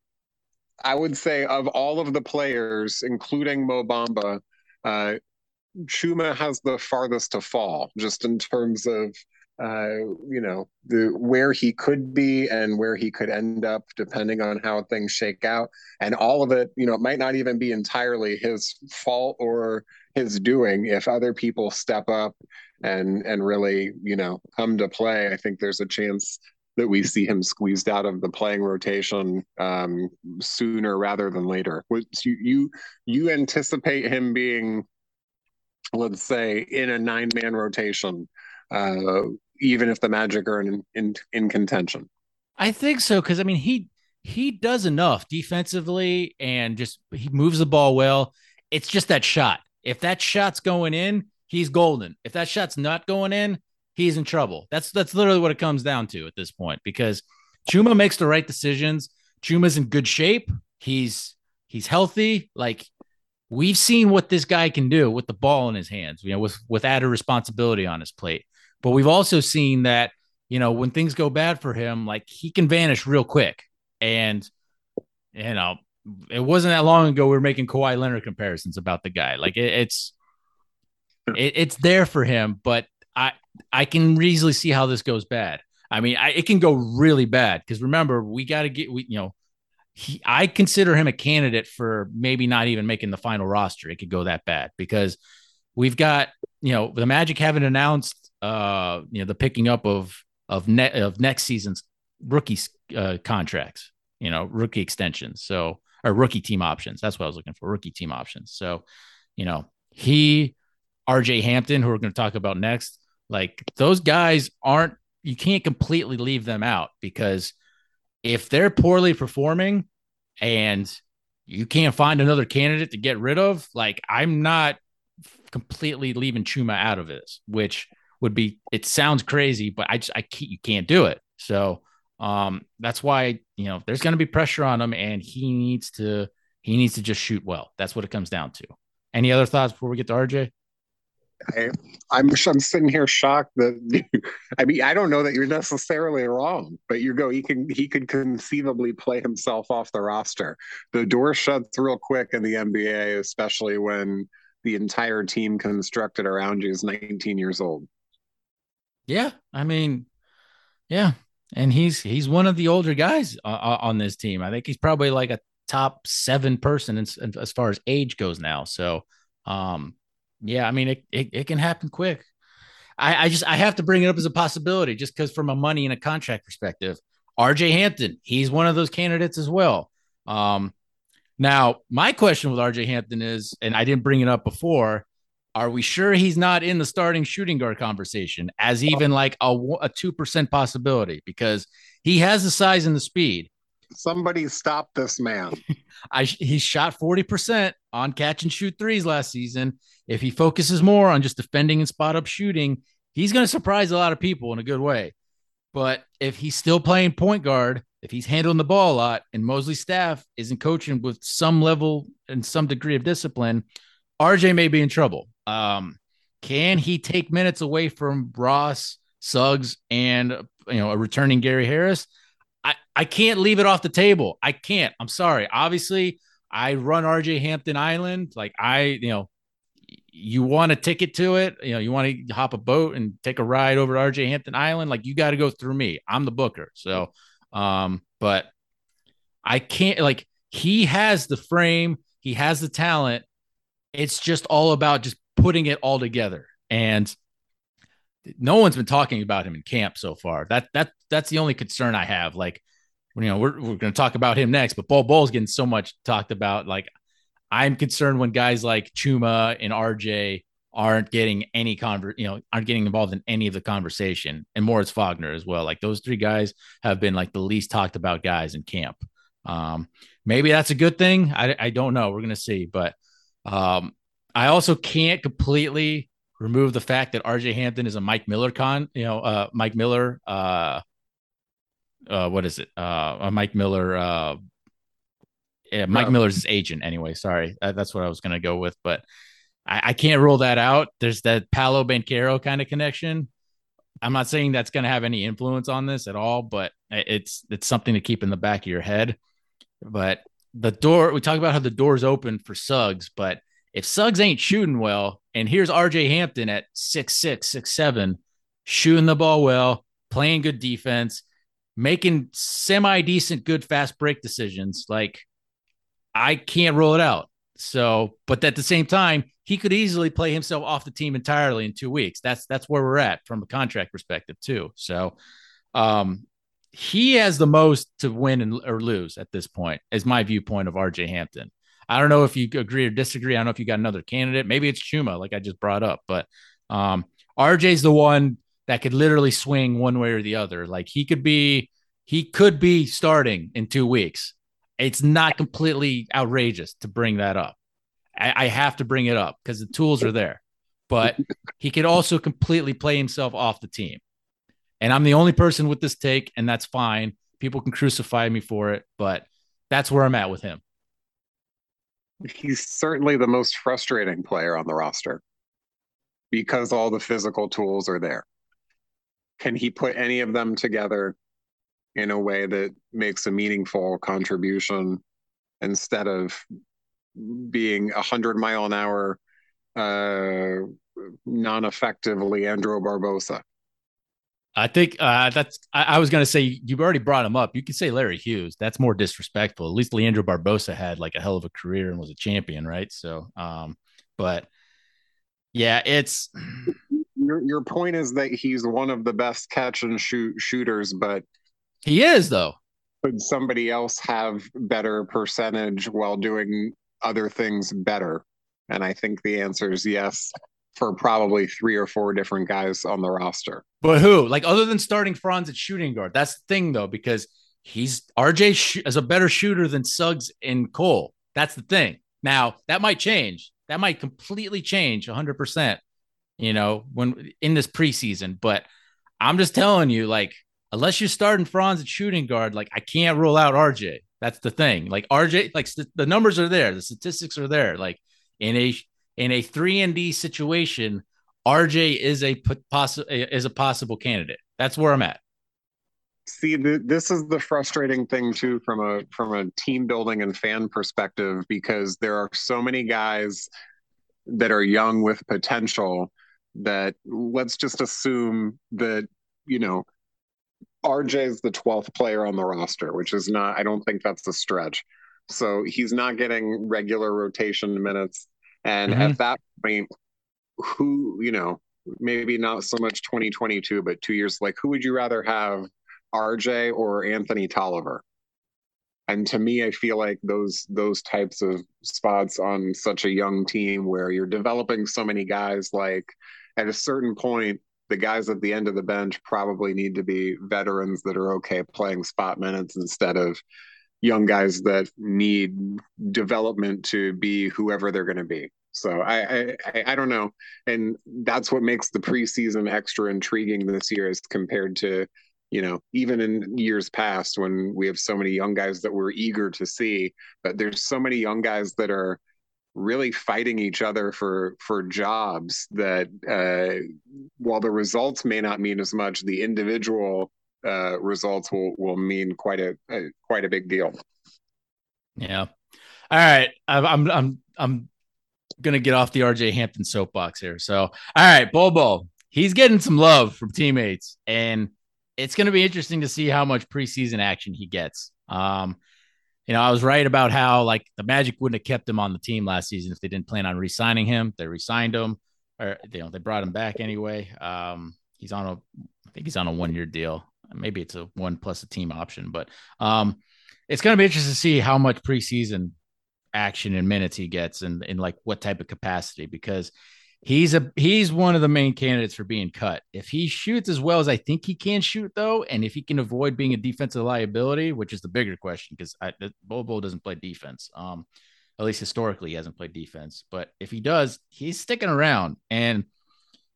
I would say, of all of the players, including Mo Bamba, uh, Chuma has the farthest to fall, just in terms of uh, you know, the where he could be and where he could end up, depending on how things shake out. And all of it, you know, it might not even be entirely his fault or his doing. If other people step up and and really, you know, come to play, I think there's a chance that we see him squeezed out of the playing rotation um, sooner rather than later. Which you you you anticipate him being, let's say, in a nine man rotation uh, even if the Magic are in in, in contention. I think so because I mean he he does enough defensively and just he moves the ball well. It's just that shot. If that shot's going in, he's golden. If that shot's not going in, he's in trouble. That's that's literally what it comes down to at this point because Chuma makes the right decisions. Chuma's in good shape. He's he's healthy. Like we've seen what this guy can do with the ball in his hands, you know, with with added responsibility on his plate. But we've also seen that, you know, when things go bad for him, like he can vanish real quick. And, you know, it wasn't that long ago we were making Kawhi Leonard comparisons about the guy. Like it, it's, it, it's there for him, but I, I can easily see how this goes bad. I mean, I, it can go really bad because remember, we got to get, we, you know, he, I consider him a candidate for maybe not even making the final roster. It could go that bad because we've got, you know, the Magic haven't announced, uh, you know, the picking up of of net of next season's rookie uh, contracts, you know, rookie extensions. So or rookie team options. That's what I was looking for. Rookie team options. So, you know, he, RJ Hampton, who we're going to talk about next, like those guys aren't, you can't completely leave them out because if they're poorly performing and you can't find another candidate to get rid of, like I'm not completely leaving Chuma out of this, which would be, it sounds crazy, but I just, I can't, you can't do it. So, um, that's why you know there's going to be pressure on him, and he needs to he needs to just shoot well. That's what it comes down to. Any other thoughts before we get to RJ? I, I'm I'm sitting here shocked that I mean I don't know that you're necessarily wrong, but you go he can he could conceivably play himself off the roster. The door shuts real quick in the NBA, especially when the entire team constructed around you is 19 years old. Yeah, I mean, yeah, and he's he's one of the older guys uh, uh, on this team. I think he's probably like a top seven person in, as far as age goes now. So, um, yeah, I mean, it, it, it can happen quick. I, I just I have to bring it up as a possibility just because from a money and a contract perspective, RJ Hampton, he's one of those candidates as well. Um, now my question with RJ Hampton is, and I didn't bring it up before, are we sure he's not in the starting shooting guard conversation as even like a, a 2% possibility because he has the size and the speed? Somebody stop this man. I he shot 40% on catch and shoot threes last season. If he focuses more on just defending and spot up shooting, he's going to surprise a lot of people in a good way. But if he's still playing point guard, if he's handling the ball a lot and Mosley's staff isn't coaching with some level and some degree of discipline, RJ may be in trouble. Um, can he take minutes away from Ross, Suggs, and you know a returning Gary Harris? I, I can't leave it off the table. I can't. I'm sorry. Obviously, I run RJ Hampton Island. Like I, you know, you want a ticket to it, you know, you want to hop a boat and take a ride over to RJ Hampton Island, like you got to go through me. I'm the booker. So, um, but I can't like he has the frame, he has the talent. It's just all about just putting it all together. And no one's been talking about him in camp so far. That that that's the only concern I have. Like, you know, we're we're going to talk about him next, but Bol Bol's getting so much talked about. Like, I'm concerned when guys like Chuma and RJ aren't getting any conver, you know, aren't getting involved in any of the conversation, and Moritz Wagner as well. Like those three guys have been like the least talked about guys in camp. Um, maybe that's a good thing. I I don't know. We're gonna see, but um, I also can't completely remove the fact that RJ Hampton is a Mike Miller con, you know, uh, Mike Miller, uh, uh, what is it? Uh, a Mike Miller, uh, yeah, Mike Miller's his agent anyway. Sorry. that's what I was going to go with, but I, I, can't rule that out. There's that Paolo Banchero kind of connection. I'm not saying that's going to have any influence on this at all, but it's, it's something to keep in the back of your head. But the door, we talk about how the door's open for Suggs, but if Suggs ain't shooting well, and here's RJ Hampton at six six, six seven, shooting the ball well, playing good defense, making semi decent, good fast break decisions, like I can't rule it out. So, but at the same time, he could easily play himself off the team entirely in two weeks. That's that's where we're at from a contract perspective too. So, um, he has the most to win and, or lose at this point, is my viewpoint of RJ Hampton. I don't know if you agree or disagree. I don't know if you got another candidate. Maybe it's Chuma, like I just brought up, but um, RJ's the one that could literally swing one way or the other. Like he could be, he could be starting in two weeks. It's not completely outrageous to bring that up. I, I have to bring it up because the tools are there, but he could also completely play himself off the team. And I'm the only person with this take, and that's fine. People can crucify me for it, but that's where I'm at with him he's certainly the most frustrating player on the roster because all the physical tools are there. Can he put any of them together in a way that makes a meaningful contribution instead of being a hundred mile an hour uh, non-effective Leandro Barbosa? I think uh, that's. I, I was going to say you've already brought him up. You can say Larry Hughes. That's more disrespectful. At least Leandro Barbosa had like a hell of a career and was a champion, right? So, um, but yeah, it's your your point is that he's one of the best catch and shoot shooters, but he is though. Could somebody else have better percentage while doing other things better? And I think the answer is yes for probably three or four different guys on the roster. But who? Like other than starting Franz at shooting guard, that's the thing though, because he's RJ sh- is a better shooter than Suggs and Cole. That's the thing. Now that might change. That might completely change 100. percent You know, when in this preseason. But I'm just telling you, like, unless you're starting Franz at shooting guard, like I can't rule out RJ. That's the thing. Like RJ, like st- the numbers are there, the statistics are there. Like in a in a three and D situation, RJ is a possible is a possible candidate. That's where I'm at. See, the, this is the frustrating thing too, from a from a team building and fan perspective, because there are so many guys that are young with potential that let's just assume that you know RJ is the 12th player on the roster, which is not, I don't think that's a stretch. So he's not getting regular rotation minutes. And mm-hmm. at that point, who, you know, maybe not so much 2022, but two years, like who would you rather have, RJ or Anthony Tolliver? And to me, I feel like those those types of spots on such a young team where you're developing so many guys, like at a certain point, the guys at the end of the bench probably need to be veterans that are okay playing spot minutes instead of young guys that need development to be whoever they're going to be. So I, I I don't know, and that's what makes the preseason extra intriguing this year as compared to you know even in years past when we have so many young guys that we're eager to see, but there's so many young guys that are really fighting each other for for jobs that uh, while the results may not mean as much, the individual uh, results will will mean quite a, a quite a big deal. Yeah. All right. I'm I'm I'm gonna get off the RJ Hampton soapbox here. So, all right, Bobo, he's getting some love from teammates, and it's gonna be interesting to see how much preseason action he gets. Um, you know, I was right about how like the Magic wouldn't have kept him on the team last season if they didn't plan on re-signing him. They re-signed him, or you know, they brought him back anyway. Um, he's on a, I think he's on a one-year deal. Maybe it's a one plus a team option, but um, it's going to be interesting to see how much preseason action and minutes he gets and in like what type of capacity because he's a he's one of the main candidates for being cut. If he shoots as well as I think he can shoot though, and if he can avoid being a defensive liability, which is the bigger question because Bobo doesn't play defense. Um, at least historically he hasn't played defense, but if he does, he's sticking around and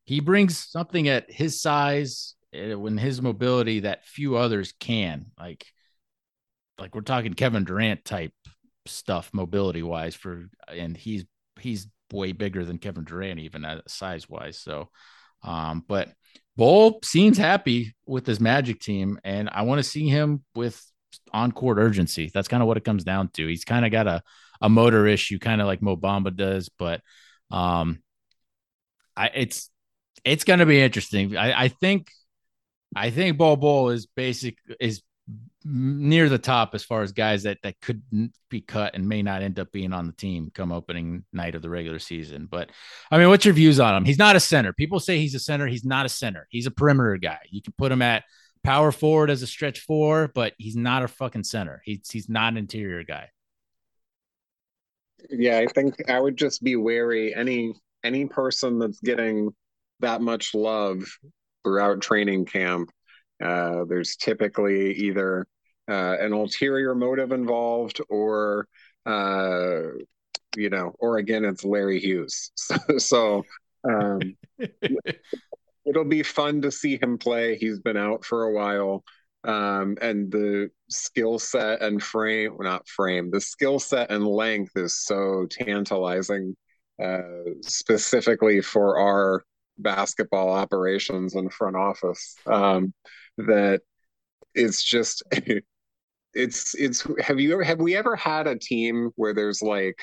he brings something at his size when his mobility that few others can. Like like we're talking Kevin Durant type stuff mobility wise for and he's he's way bigger than Kevin Durant even uh, size wise so um but Bol seems happy with his magic team and I want to see him with on court urgency that's kind of what it comes down to he's kind of got a a motor issue kind of like Mo Bamba does but um I it's it's going to be interesting I I think I think Bol Bol is basic is near the top as far as guys that that could be cut and may not end up being on the team come opening night of the regular season. But I mean, what's your views on him? He's not a center. People say he's a center. He's not a center. He's a perimeter guy. You can put him at power forward as a stretch four, but he's not a fucking center. He's he's not an interior guy. Yeah, I think I would just be wary any any person that's getting that much love throughout training camp uh, there's typically either uh, an ulterior motive involved or, uh, you know, or again, it's Larry Hughes. So, so um, it'll be fun to see him play. He's been out for a while. Um, and the skill set and frame, well, not frame, the skill set and length is so tantalizing, uh, specifically for our basketball operations and front office. Um, that it's just it's it's have you ever have we ever had a team where there's like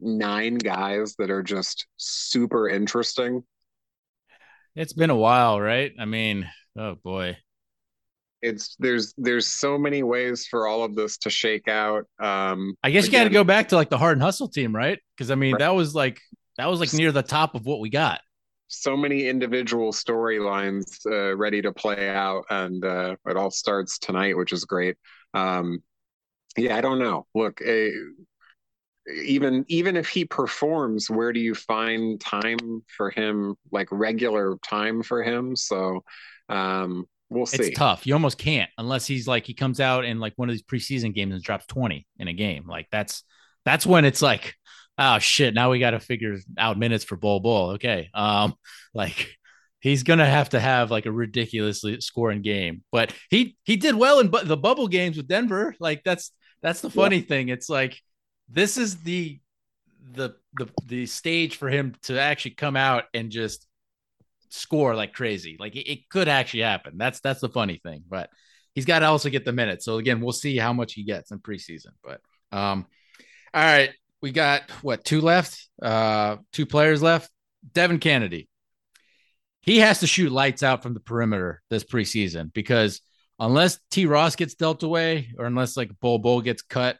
nine guys that are just super interesting it's been a while right i mean Oh boy. It's there's there's so many ways for all of this to shake out. Um I guess you got to go back to like the heart and hustle team, right? Because I mean, Right. that was like that was like near the top of what we got. So many individual storylines uh, ready to play out, and uh, it all starts tonight, which is great. Um, yeah, I don't know. Look, uh, even even if he performs, where do you find time for him? Like regular time for him? So um, we'll see. It's tough. You almost can't unless he's like he comes out in like one of these preseason games and drops 20 in a game. Like that's that's when it's like, oh shit, now we got to figure out minutes for Bol Bol. Okay. Um, like he's gonna have to have like a ridiculously scoring game. But he he did well in bu- the bubble games with Denver. Like that's that's the funny thing. It's like this is the the the the stage for him to actually come out and just score like crazy. Like it, it could actually happen. That's that's the funny thing. But he's got to also get the minutes. So again, we'll see how much he gets in preseason. But um, all right, we got what two left? Uh, two players left. Devin Cannady. He has to shoot lights out from the perimeter this preseason because unless T Ross gets dealt away or unless like Bol Bol gets cut,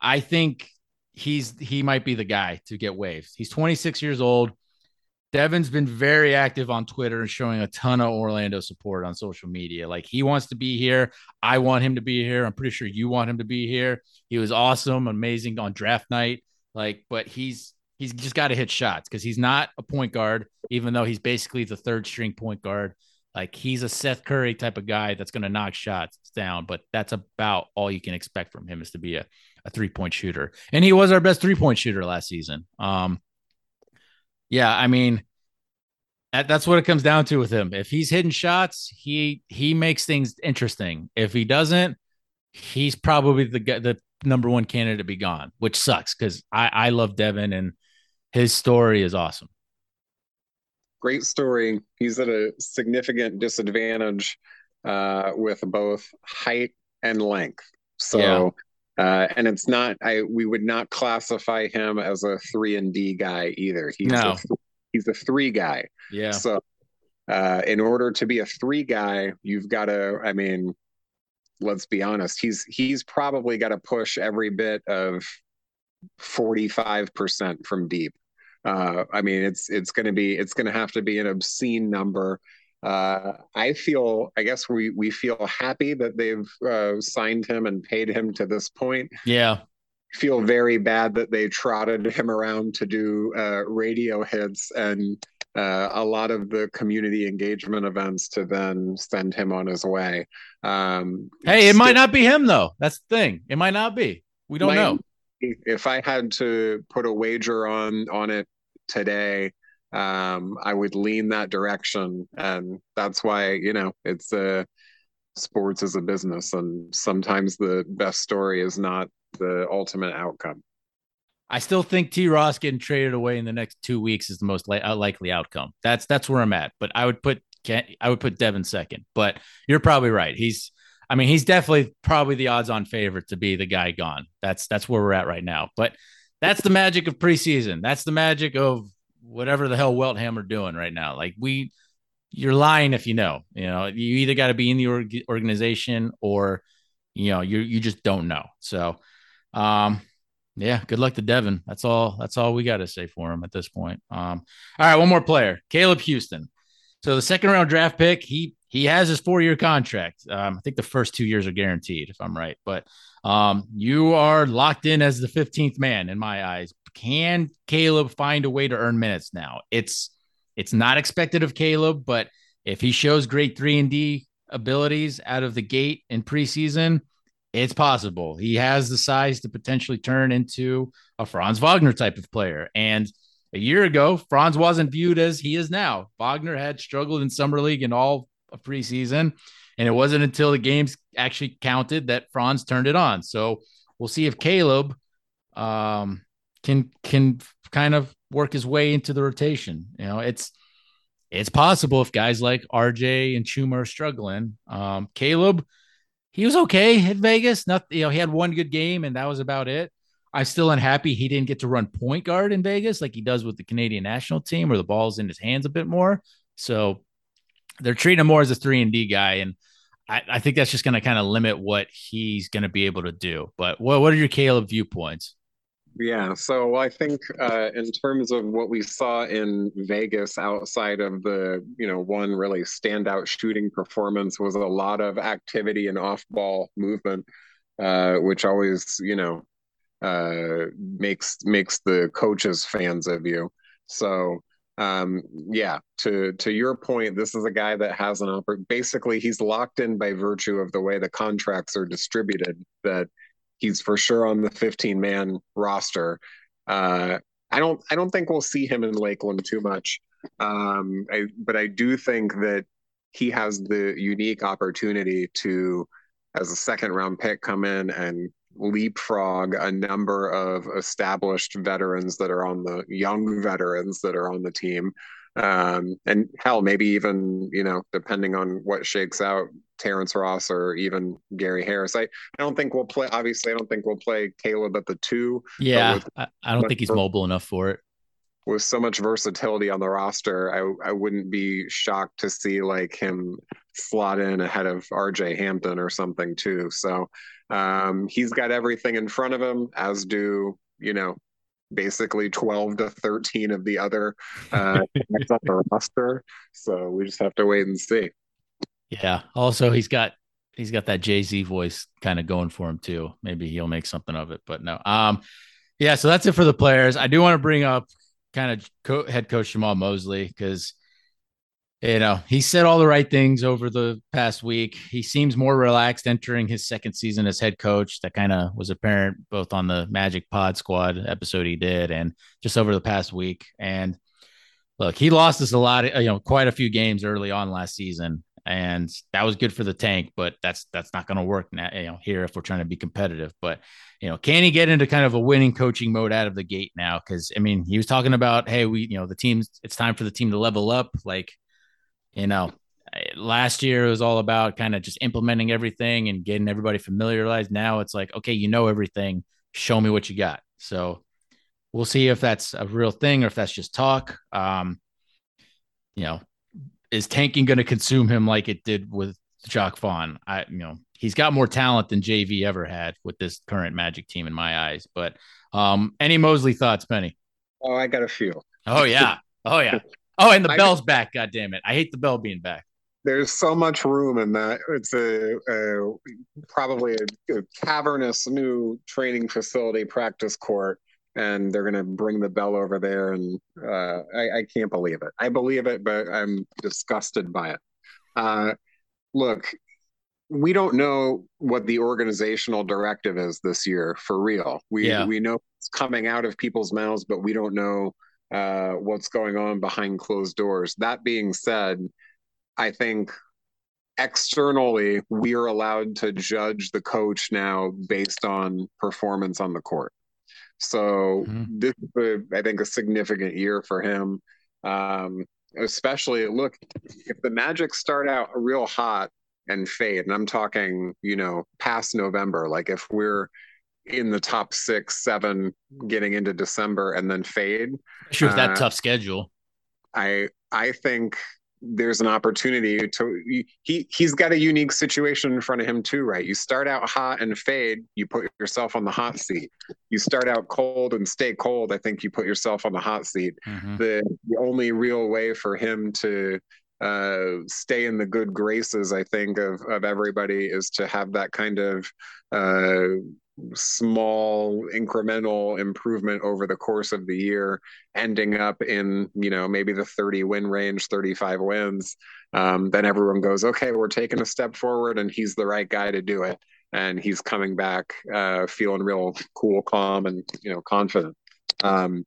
I think he's he might be the guy to get waves. He's 26 years old. Devin's been very active on Twitter and showing a ton of Orlando support on social media. Like he wants to be here. I want him to be here. I'm pretty sure you want him to be here. He was awesome, amazing on draft night. Like, but he's he's just got to hit shots because he's not a point guard, even though he's basically the third string point guard. Like he's a Seth Curry type of guy that's going to knock shots down, but that's about all you can expect from him is to be a, a three point shooter. And he was our best three point shooter last season. Um, yeah, I mean, that, that's what it comes down to with him. If he's hitting shots, he he makes things interesting. If he doesn't, he's probably the the number one candidate to be gone, which sucks because I I love Devin and his story is awesome. Great story. He's at a significant disadvantage uh, with both height and length. So, uh, and it's not. I we would not classify him as a three and D guy either. He's No. a, he's a three guy. Yeah, So, uh, in order to be a three guy, you've got to. I mean, let's be honest. He's he's probably got to push every bit of forty five percent from deep. Uh, I mean, it's it's going to be it's going to have to be an obscene number. Uh, I feel, I guess we we feel happy that they've uh, signed him and paid him to this point yeah, feel very bad that they trotted him around to do uh, radio hits and uh, a lot of the community engagement events to then send him on his way. Um, Hey, it might not be him though. That's the thing. It might not be. We don't might- know. If I had to put a wager on on it today, um, I would lean that direction, and that's why you know it's a sports is a business, and sometimes the best story is not the ultimate outcome. I still think T Ross getting traded away in the next two weeks is the most li- uh, likely outcome. That's that's where I'm at. But I would put I would put Devin second. But you're probably right. He's I mean he's definitely probably the odds on favorite to be the guy gone. That's that's where we're at right now. But that's the magic of preseason. That's the magic of whatever the hell Weltman are doing right now. Like we, you're lying if you know. You know you either got to be in the org- organization or you know you you just don't know. So. Um, yeah, good luck to Devin. That's all. That's all we got to say for him at this point. Um, all right, one more player, Caleb Houstan. So the second round draft pick, he he has his four year contract. Um, I think the first two years are guaranteed, if I'm right. But um, you are locked in as the 15th man in my eyes. Can Caleb find a way to earn minutes now? It's it's not expected of Caleb, but if he shows great three and D abilities out of the gate in preseason, it's possible. He has the size to potentially turn into a Franz Wagner type of player. And a year ago, Franz wasn't viewed as he is now. Wagner had struggled in summer league and all of preseason, and it wasn't until the games actually counted that Franz turned it on. So we'll see if Caleb um, can can kind of work his way into the rotation. You know, it's it's possible if guys like RJ and Chuma are struggling. Um, Caleb he was okay at Vegas. Nothing, you know, he had one good game and that was about it. I'm still unhappy he didn't get to run point guard in Vegas like he does with the Canadian national team where the ball's in his hands a bit more. So they're treating him more as a three and D guy, and I, I think that's just going to kind of limit what he's going to be able to do. But what what are your Caleb viewpoints? Yeah, so I think uh, in terms of what we saw in Vegas, outside of the you know one really standout shooting performance, was a lot of activity and off-ball movement, uh, which always you know uh, makes makes the coaches fans of you. So um, yeah, to to your point, this is a guy that has an offer. Basically, he's locked in by virtue of the way the contracts are distributed. That he's for sure on the 15 man roster. Uh, I don't I don't think we'll see him in Lakeland too much. Um, I, but I do think that he has the unique opportunity to, as a second round pick, come in and leapfrog a number of established veterans that are on the young veterans that are on the team um, and hell, maybe even you know, depending on what shakes out, Terrence Ross or even Gary Harris. I, I don't think we'll play. Obviously, I don't think we'll play Caleb at the two. Yeah, I, I don't think he's mobile enough for it. With so much versatility on the roster, I I wouldn't be shocked to see like him slot in ahead of RJ Hampton or something too. So um, he's got everything in front of him, as do you know basically 12 to 13 of the other uh, on the roster. So we just have to wait and see. Yeah. Also, he's got he's got that Jay Z voice kind of going for him too. Maybe he'll make something of it, but no. Um, yeah. So that's it for the players. I do want to bring up kind of co- head coach Jamahl Mosley because you know, he said all the right things over the past week. He seems more relaxed entering his second season as head coach. That kind of was apparent both on the Magic Pod Squad episode he did and just over the past week. And look, he lost us a lot, you know, quite a few games early on last season, and that was good for the tank. But that's that's not going to work now, you know, here if we're trying to be competitive. But you know, can he get into kind of a winning coaching mode out of the gate now? Because I mean, he was talking about, hey, we, you know, the teams, it's time for the team to level up, like you know, last year it was all about kind of just implementing everything and getting everybody familiarized. Now it's like, okay, you know everything. Show me what you got. So we'll see if that's a real thing or if that's just talk. Um, you know, is tanking going to consume him like it did with Jacque Vaughn? I, you know, he's got more talent than JV ever had with this current Magic team in my eyes. But um, any Mosley thoughts, Penny? Oh, I got a few. Oh yeah. Oh yeah. Oh, and the I, bell's back. God damn it! I hate the bell being back. There's so much room in that. It's a, a probably a, a, cavernous new training facility, practice court, and they're gonna bring the bell over there, and uh, I, I, can't believe it. I believe it, but I'm disgusted by it. Uh, look, we don't know what the organizational directive is this year for real. We yeah. we know it's coming out of people's mouths, but we don't know uh, what's going on behind closed doors. That being said, I think externally we are allowed to judge the coach now based on performance on the court. So mm-hmm. this is, a, I think, a significant year for him. Um, especially, look, if the Magic start out real hot and fade, and I'm talking, you know, past November, like if we're in the top six, seven, getting into December, and then fade. Sure, uh, that tough schedule. I I think there's an opportunity to he he's got a unique situation in front of him too, right? You start out hot and fade, you put yourself on the hot seat. You start out cold and stay cold, I think you put yourself on the hot seat. Mm-hmm. The the only real way for him to uh, stay in the good graces, I think, of of everybody is to have that kind of uh, small incremental improvement over the course of the year ending up in you know maybe the 30 win range 35 wins um, then everyone goes okay we're taking a step forward and he's the right guy to do it. And he's coming back uh, feeling real cool calm and you know confident. Um,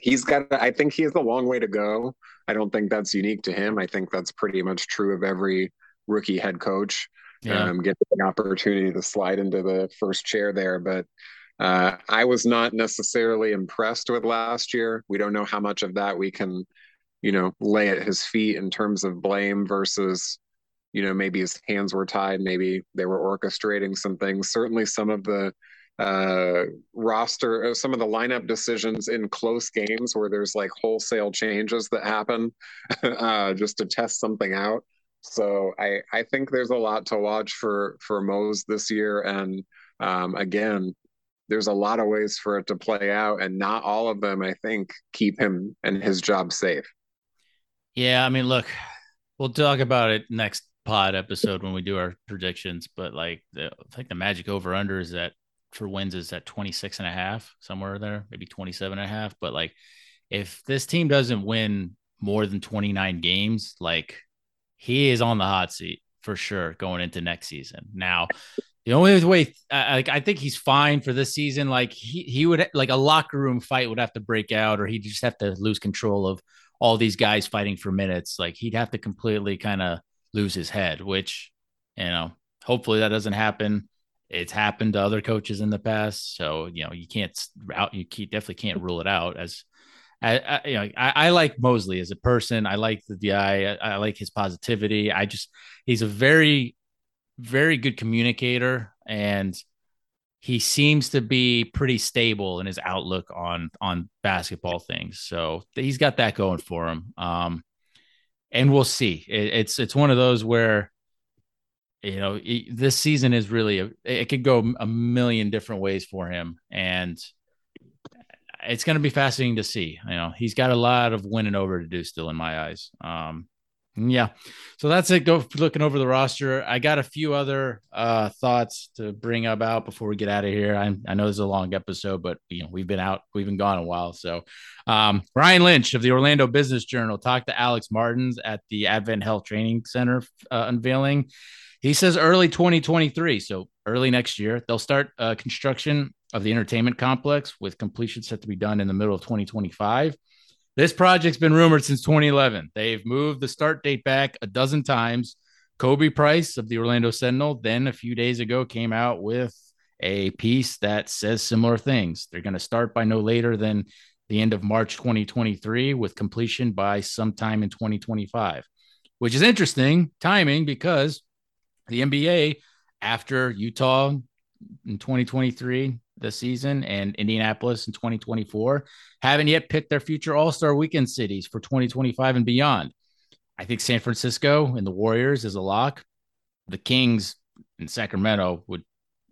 he's got i think he has a long way to go. I don't think that's unique to him. I think that's pretty much true of every rookie head coach yeah. um, get the opportunity to slide into the first chair there. But uh, I was not necessarily impressed with last year. We don't know how much of that we can, you know, lay at his feet in terms of blame versus, you know, maybe his hands were tied, maybe they were orchestrating some things. Certainly, some of the uh, roster, uh, some of the lineup decisions in close games where there's like wholesale changes that happen uh, just to test something out. So I I think there's a lot to watch for for Mose this year, and um, again, there's a lot of ways for it to play out, and not all of them I think keep him and his job safe. Yeah, I mean, look, we'll talk about it next pod episode when we do our predictions, but like the, I think the magic over under is that for wins is at 26 and a half, somewhere there, maybe 27 and a half. But like if this team doesn't win more than 29 games, like he is on the hot seat for sure going into next season. Now, the only way, like, I think he's fine for this season. Like, he, he would, like, a locker room fight would have to break out, or he'd just have to lose control of all these guys fighting for minutes. Like, he'd have to completely kind of lose his head, which, you know, hopefully that doesn't happen. It's happened to other coaches in the past, so you know you can't out you definitely can't rule it out. As I, you know, I, I, like Mosley as a person. I like the guy. I, I like his positivity. I just he's a very, very good communicator, and he seems to be pretty stable in his outlook on on basketball things. So he's got that going for him. Um, and we'll see. It, it's it's one of those where you know it, this season is really a, it could go a million different ways for him and it's going to be fascinating to see you know? He's got a lot of winning over to do still in my eyes. Um yeah. So that's it. Go looking over the roster. I got a few other uh thoughts to bring about before we get out of here. I, I know this is a long episode but you know we've been out we've been gone a while. So um ryan lynch of the orlando business journal talked to alex martins at the advent health training center uh, unveiling. He says early 2023, so early next year, they'll start uh, construction of the entertainment complex with completion set to be done in the middle of 2025. This project's been rumored since 2011. They've moved the start date back a dozen times. Khobi Price of the Orlando Sentinel then a few days ago came out with a piece that says similar things. They're going to start by no later than the end of March 2023 with completion by sometime in 2025, which is interesting timing because the NBA after Utah in 2023 this season and Indianapolis in 2024 haven't yet picked their future All-Star weekend cities for 2025 and beyond. I think San Francisco and the Warriors is a lock. The Kings in Sacramento would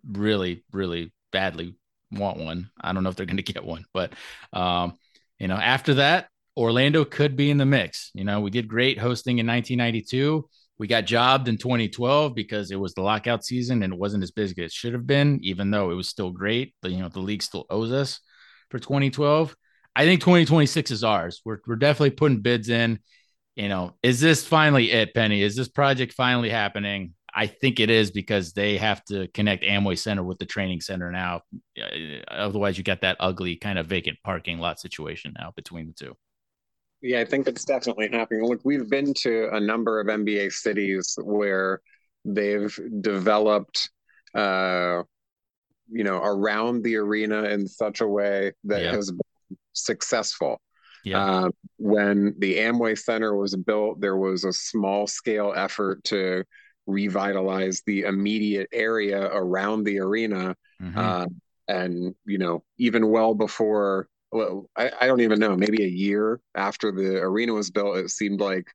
really, really badly want one. I don't know if they're going to get one, but um, you know, after that, Orlando could be in the mix. You know, we did great hosting in 1992 we got jobbed in 2012 because it was the lockout season and it wasn't as big as it should have been, even though it was still great. But, you know, the league still owes us for 2012. I think 2026 is ours. We're, we're definitely putting bids in. You know, is this finally it, Penny? Is this project finally happening? I think it is because they have to connect Amway Center with the training center now. Otherwise, you got that ugly kind of vacant parking lot situation now between the two. Yeah, I think it's definitely happening. Look, we've been to a number of NBA cities where they've developed, uh, you know, around the arena in such a way that yeah. has been successful. Yeah. Uh, when the Amway Center was built, there was a small scale effort to revitalize the immediate area around the arena. Mm-hmm. Uh, and, you know, even well before well, I, I don't even know, maybe a year after the arena was built, it seemed like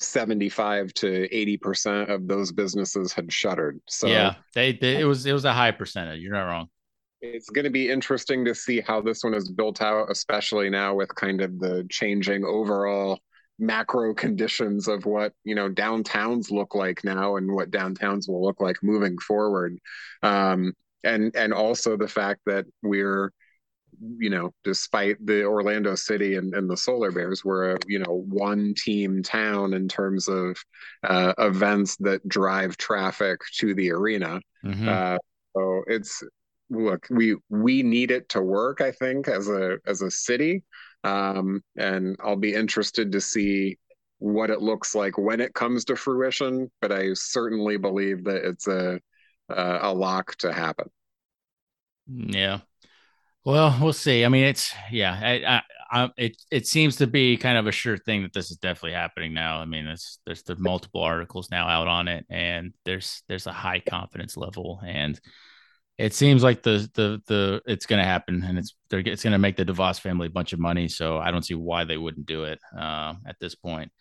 75 to 80% of those businesses had shuttered. So yeah, they, they it was it was a high percentage. You're not wrong. It's going to be interesting to see how this one is built out, especially now with kind of the changing overall macro conditions of what you know downtowns look like now and what downtowns will look like moving forward um, and and also the fact that we're you know, despite the Orlando City and, and the Solar Bears were a, you know, one team town in terms of uh, events that drive traffic to the arena. Mm-hmm. Uh, so it's, look, we, we need it to work, I think, as a, as a city. Um, and I'll be interested to see what it looks like when it comes to fruition, but I certainly believe that it's a, a lock to happen. Yeah. Well, we'll see. I mean, it's yeah, I, I, I, it it seems to be kind of a sure thing that this is definitely happening now. I mean, it's there's the multiple articles now out on it, and there's there's a high confidence level, and it seems like the the the it's going to happen, and it's they're it's going to make the DeVos family a bunch of money. So I don't see why they wouldn't do it uh, at this point.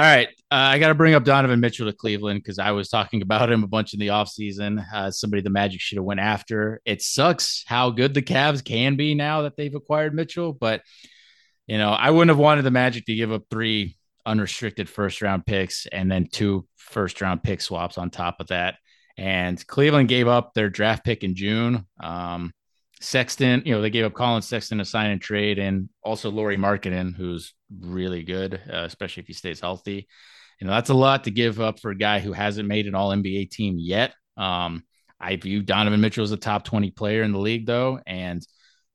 All right, uh, I got to bring up Donovan Mitchell to Cleveland because I was talking about him a bunch in the offseason. Uh, somebody the Magic should have went after. It sucks how good the Cavs can be now that they've acquired Mitchell, but you know I wouldn't have wanted the Magic to give up three unrestricted first round picks and then two first round pick swaps on top of that. And Cleveland gave up their draft pick in June. Um, Sexton, you know, they gave up Collin Sexton to sign and trade, and also Lauri Markkanen, who's really good, uh, especially if he stays healthy. You know, that's a lot to give up for a guy who hasn't made an All NBA team yet. Um, I view Donovan Mitchell as a top 20 player in the league, though, and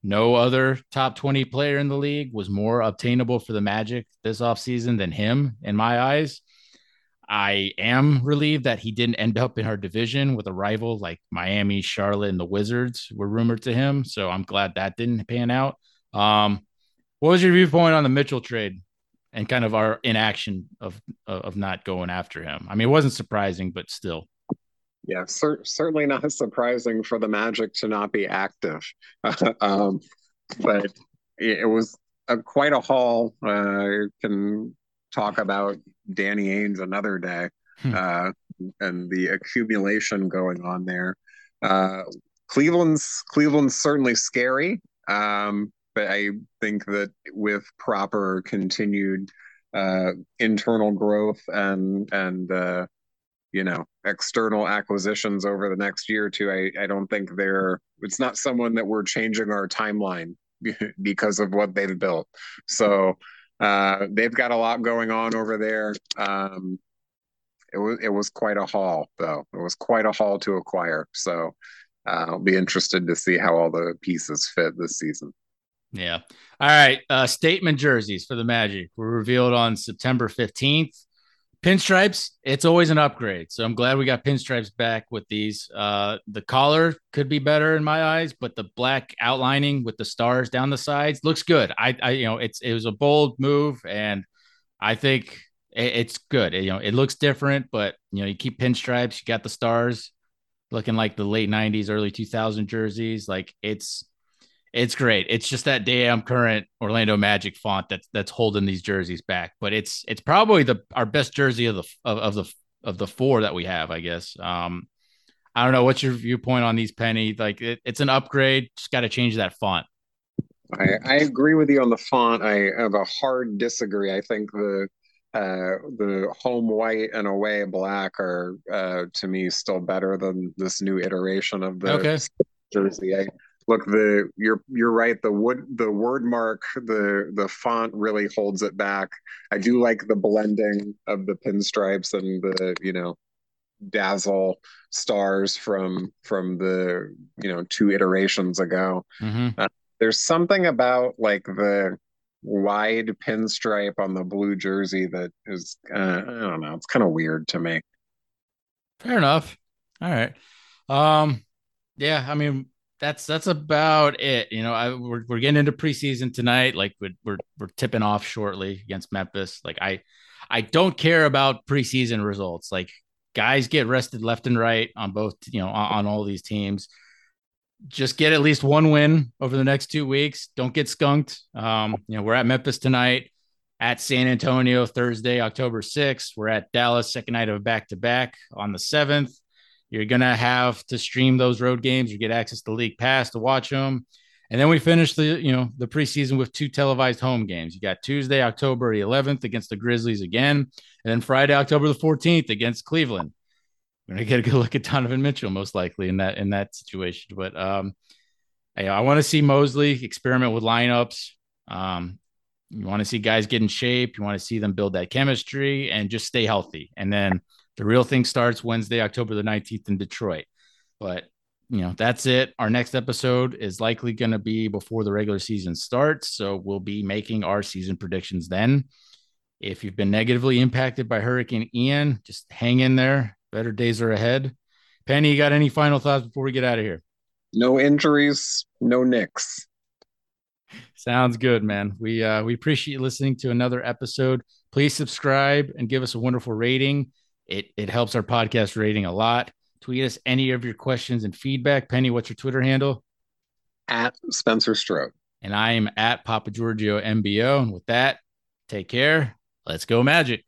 no other top 20 player in the league was more obtainable for the Magic this offseason than him, in my eyes. I am relieved that he didn't end up in our division with a rival like Miami, Charlotte, and the Wizards were rumored to him. So I'm glad that didn't pan out. Um, what was your viewpoint on the Mitchell trade and kind of our inaction of of not going after him? I mean, it wasn't surprising, but still. Yeah, cer- certainly not surprising for the Magic to not be active, um, but it was a, quite a haul. Uh, can talk about Danny Ainge another day hmm. uh, and the accumulation going on there. Uh, Cleveland's Cleveland's certainly scary, um, but I think that with proper continued uh, internal growth and and uh, you know external acquisitions over the next year or two, I, I don't think they're. It's not someone that we're changing our timeline because of what they've built. So uh, they've got a lot going on over there. Um, it was it was quite a haul, though. It was quite a haul to acquire. So uh, I'll be interested to see how all the pieces fit this season. Yeah. All right. Uh, statement jerseys for the Magic were revealed on September 15th pinstripes it's always an upgrade so i'm glad we got pinstripes back with these uh the collar could be better in my eyes but the black outlining with the stars down the sides looks good i i you know it's it was a bold move and i think it, it's good it, you know it looks different but you know you keep pinstripes you got the stars looking like the late 90s early 2000 jerseys like it's it's great. It's just that damn current Orlando Magic font that's that's holding these jerseys back. But it's it's probably the our best jersey of the of, of the of the four that we have, I guess. Um, I don't know. What's your viewpoint on these penny? Like it, it's an upgrade. Just got to change that font. I, I agree with you on the font. I have a hard disagree. I think the uh, the home white and away black are uh, to me still better than this new iteration of the okay. jersey. I, look the you're you're right. The wood the word mark the the font really holds it back. I do like the blending of the pinstripes and the you know dazzle stars from from the you know two iterations ago. Mm-hmm. uh, there's something about like the wide pinstripe on the blue jersey that is uh, i don't know it's kind of weird to me. Fair enough. All right. Um yeah i mean that's that's about it. You know, I, we're we're getting into preseason tonight. Like we're, we're tipping off shortly against Memphis. Like I I don't care about preseason results. Like guys get rested left and right on both. You know, on, on all these teams. Just get at least one win over the next two weeks. Don't get skunked. Um, you know, we're at Memphis tonight, at San Antonio Thursday, October 6th. We're at Dallas, second night of back to back on the 7th. You're gonna have to stream those road games. You get access to League Pass to watch them. And then we finish the you know the preseason with two televised home games. You got Tuesday, October 11th against the Grizzlies again, and then Friday, October the 14th against Cleveland. We're gonna get a good look at Donovan Mitchell most likely in that in that situation. But um, I, I want to see Mosley experiment with lineups. Um, you want to see guys get in shape. You want to see them build that chemistry and just stay healthy. And then the real thing starts Wednesday, October the 19th in Detroit. But, you know, that's it. Our next episode is likely going to be before the regular season starts. So we'll be making our season predictions then. If you've been negatively impacted by Hurricane Ian, just hang in there. Better days are ahead. Penny, you got any final thoughts before we get out of here? No injuries, no nicks. Sounds good, man. We uh, we appreciate you listening to another episode. Please subscribe and give us a wonderful rating. It it helps our podcast rating a lot. Tweet us any of your questions and feedback. Penny, what's your Twitter handle? At Spencer Strode. And I am at Papa Giorgio MBO. And with that, take care. Let's go, Magic.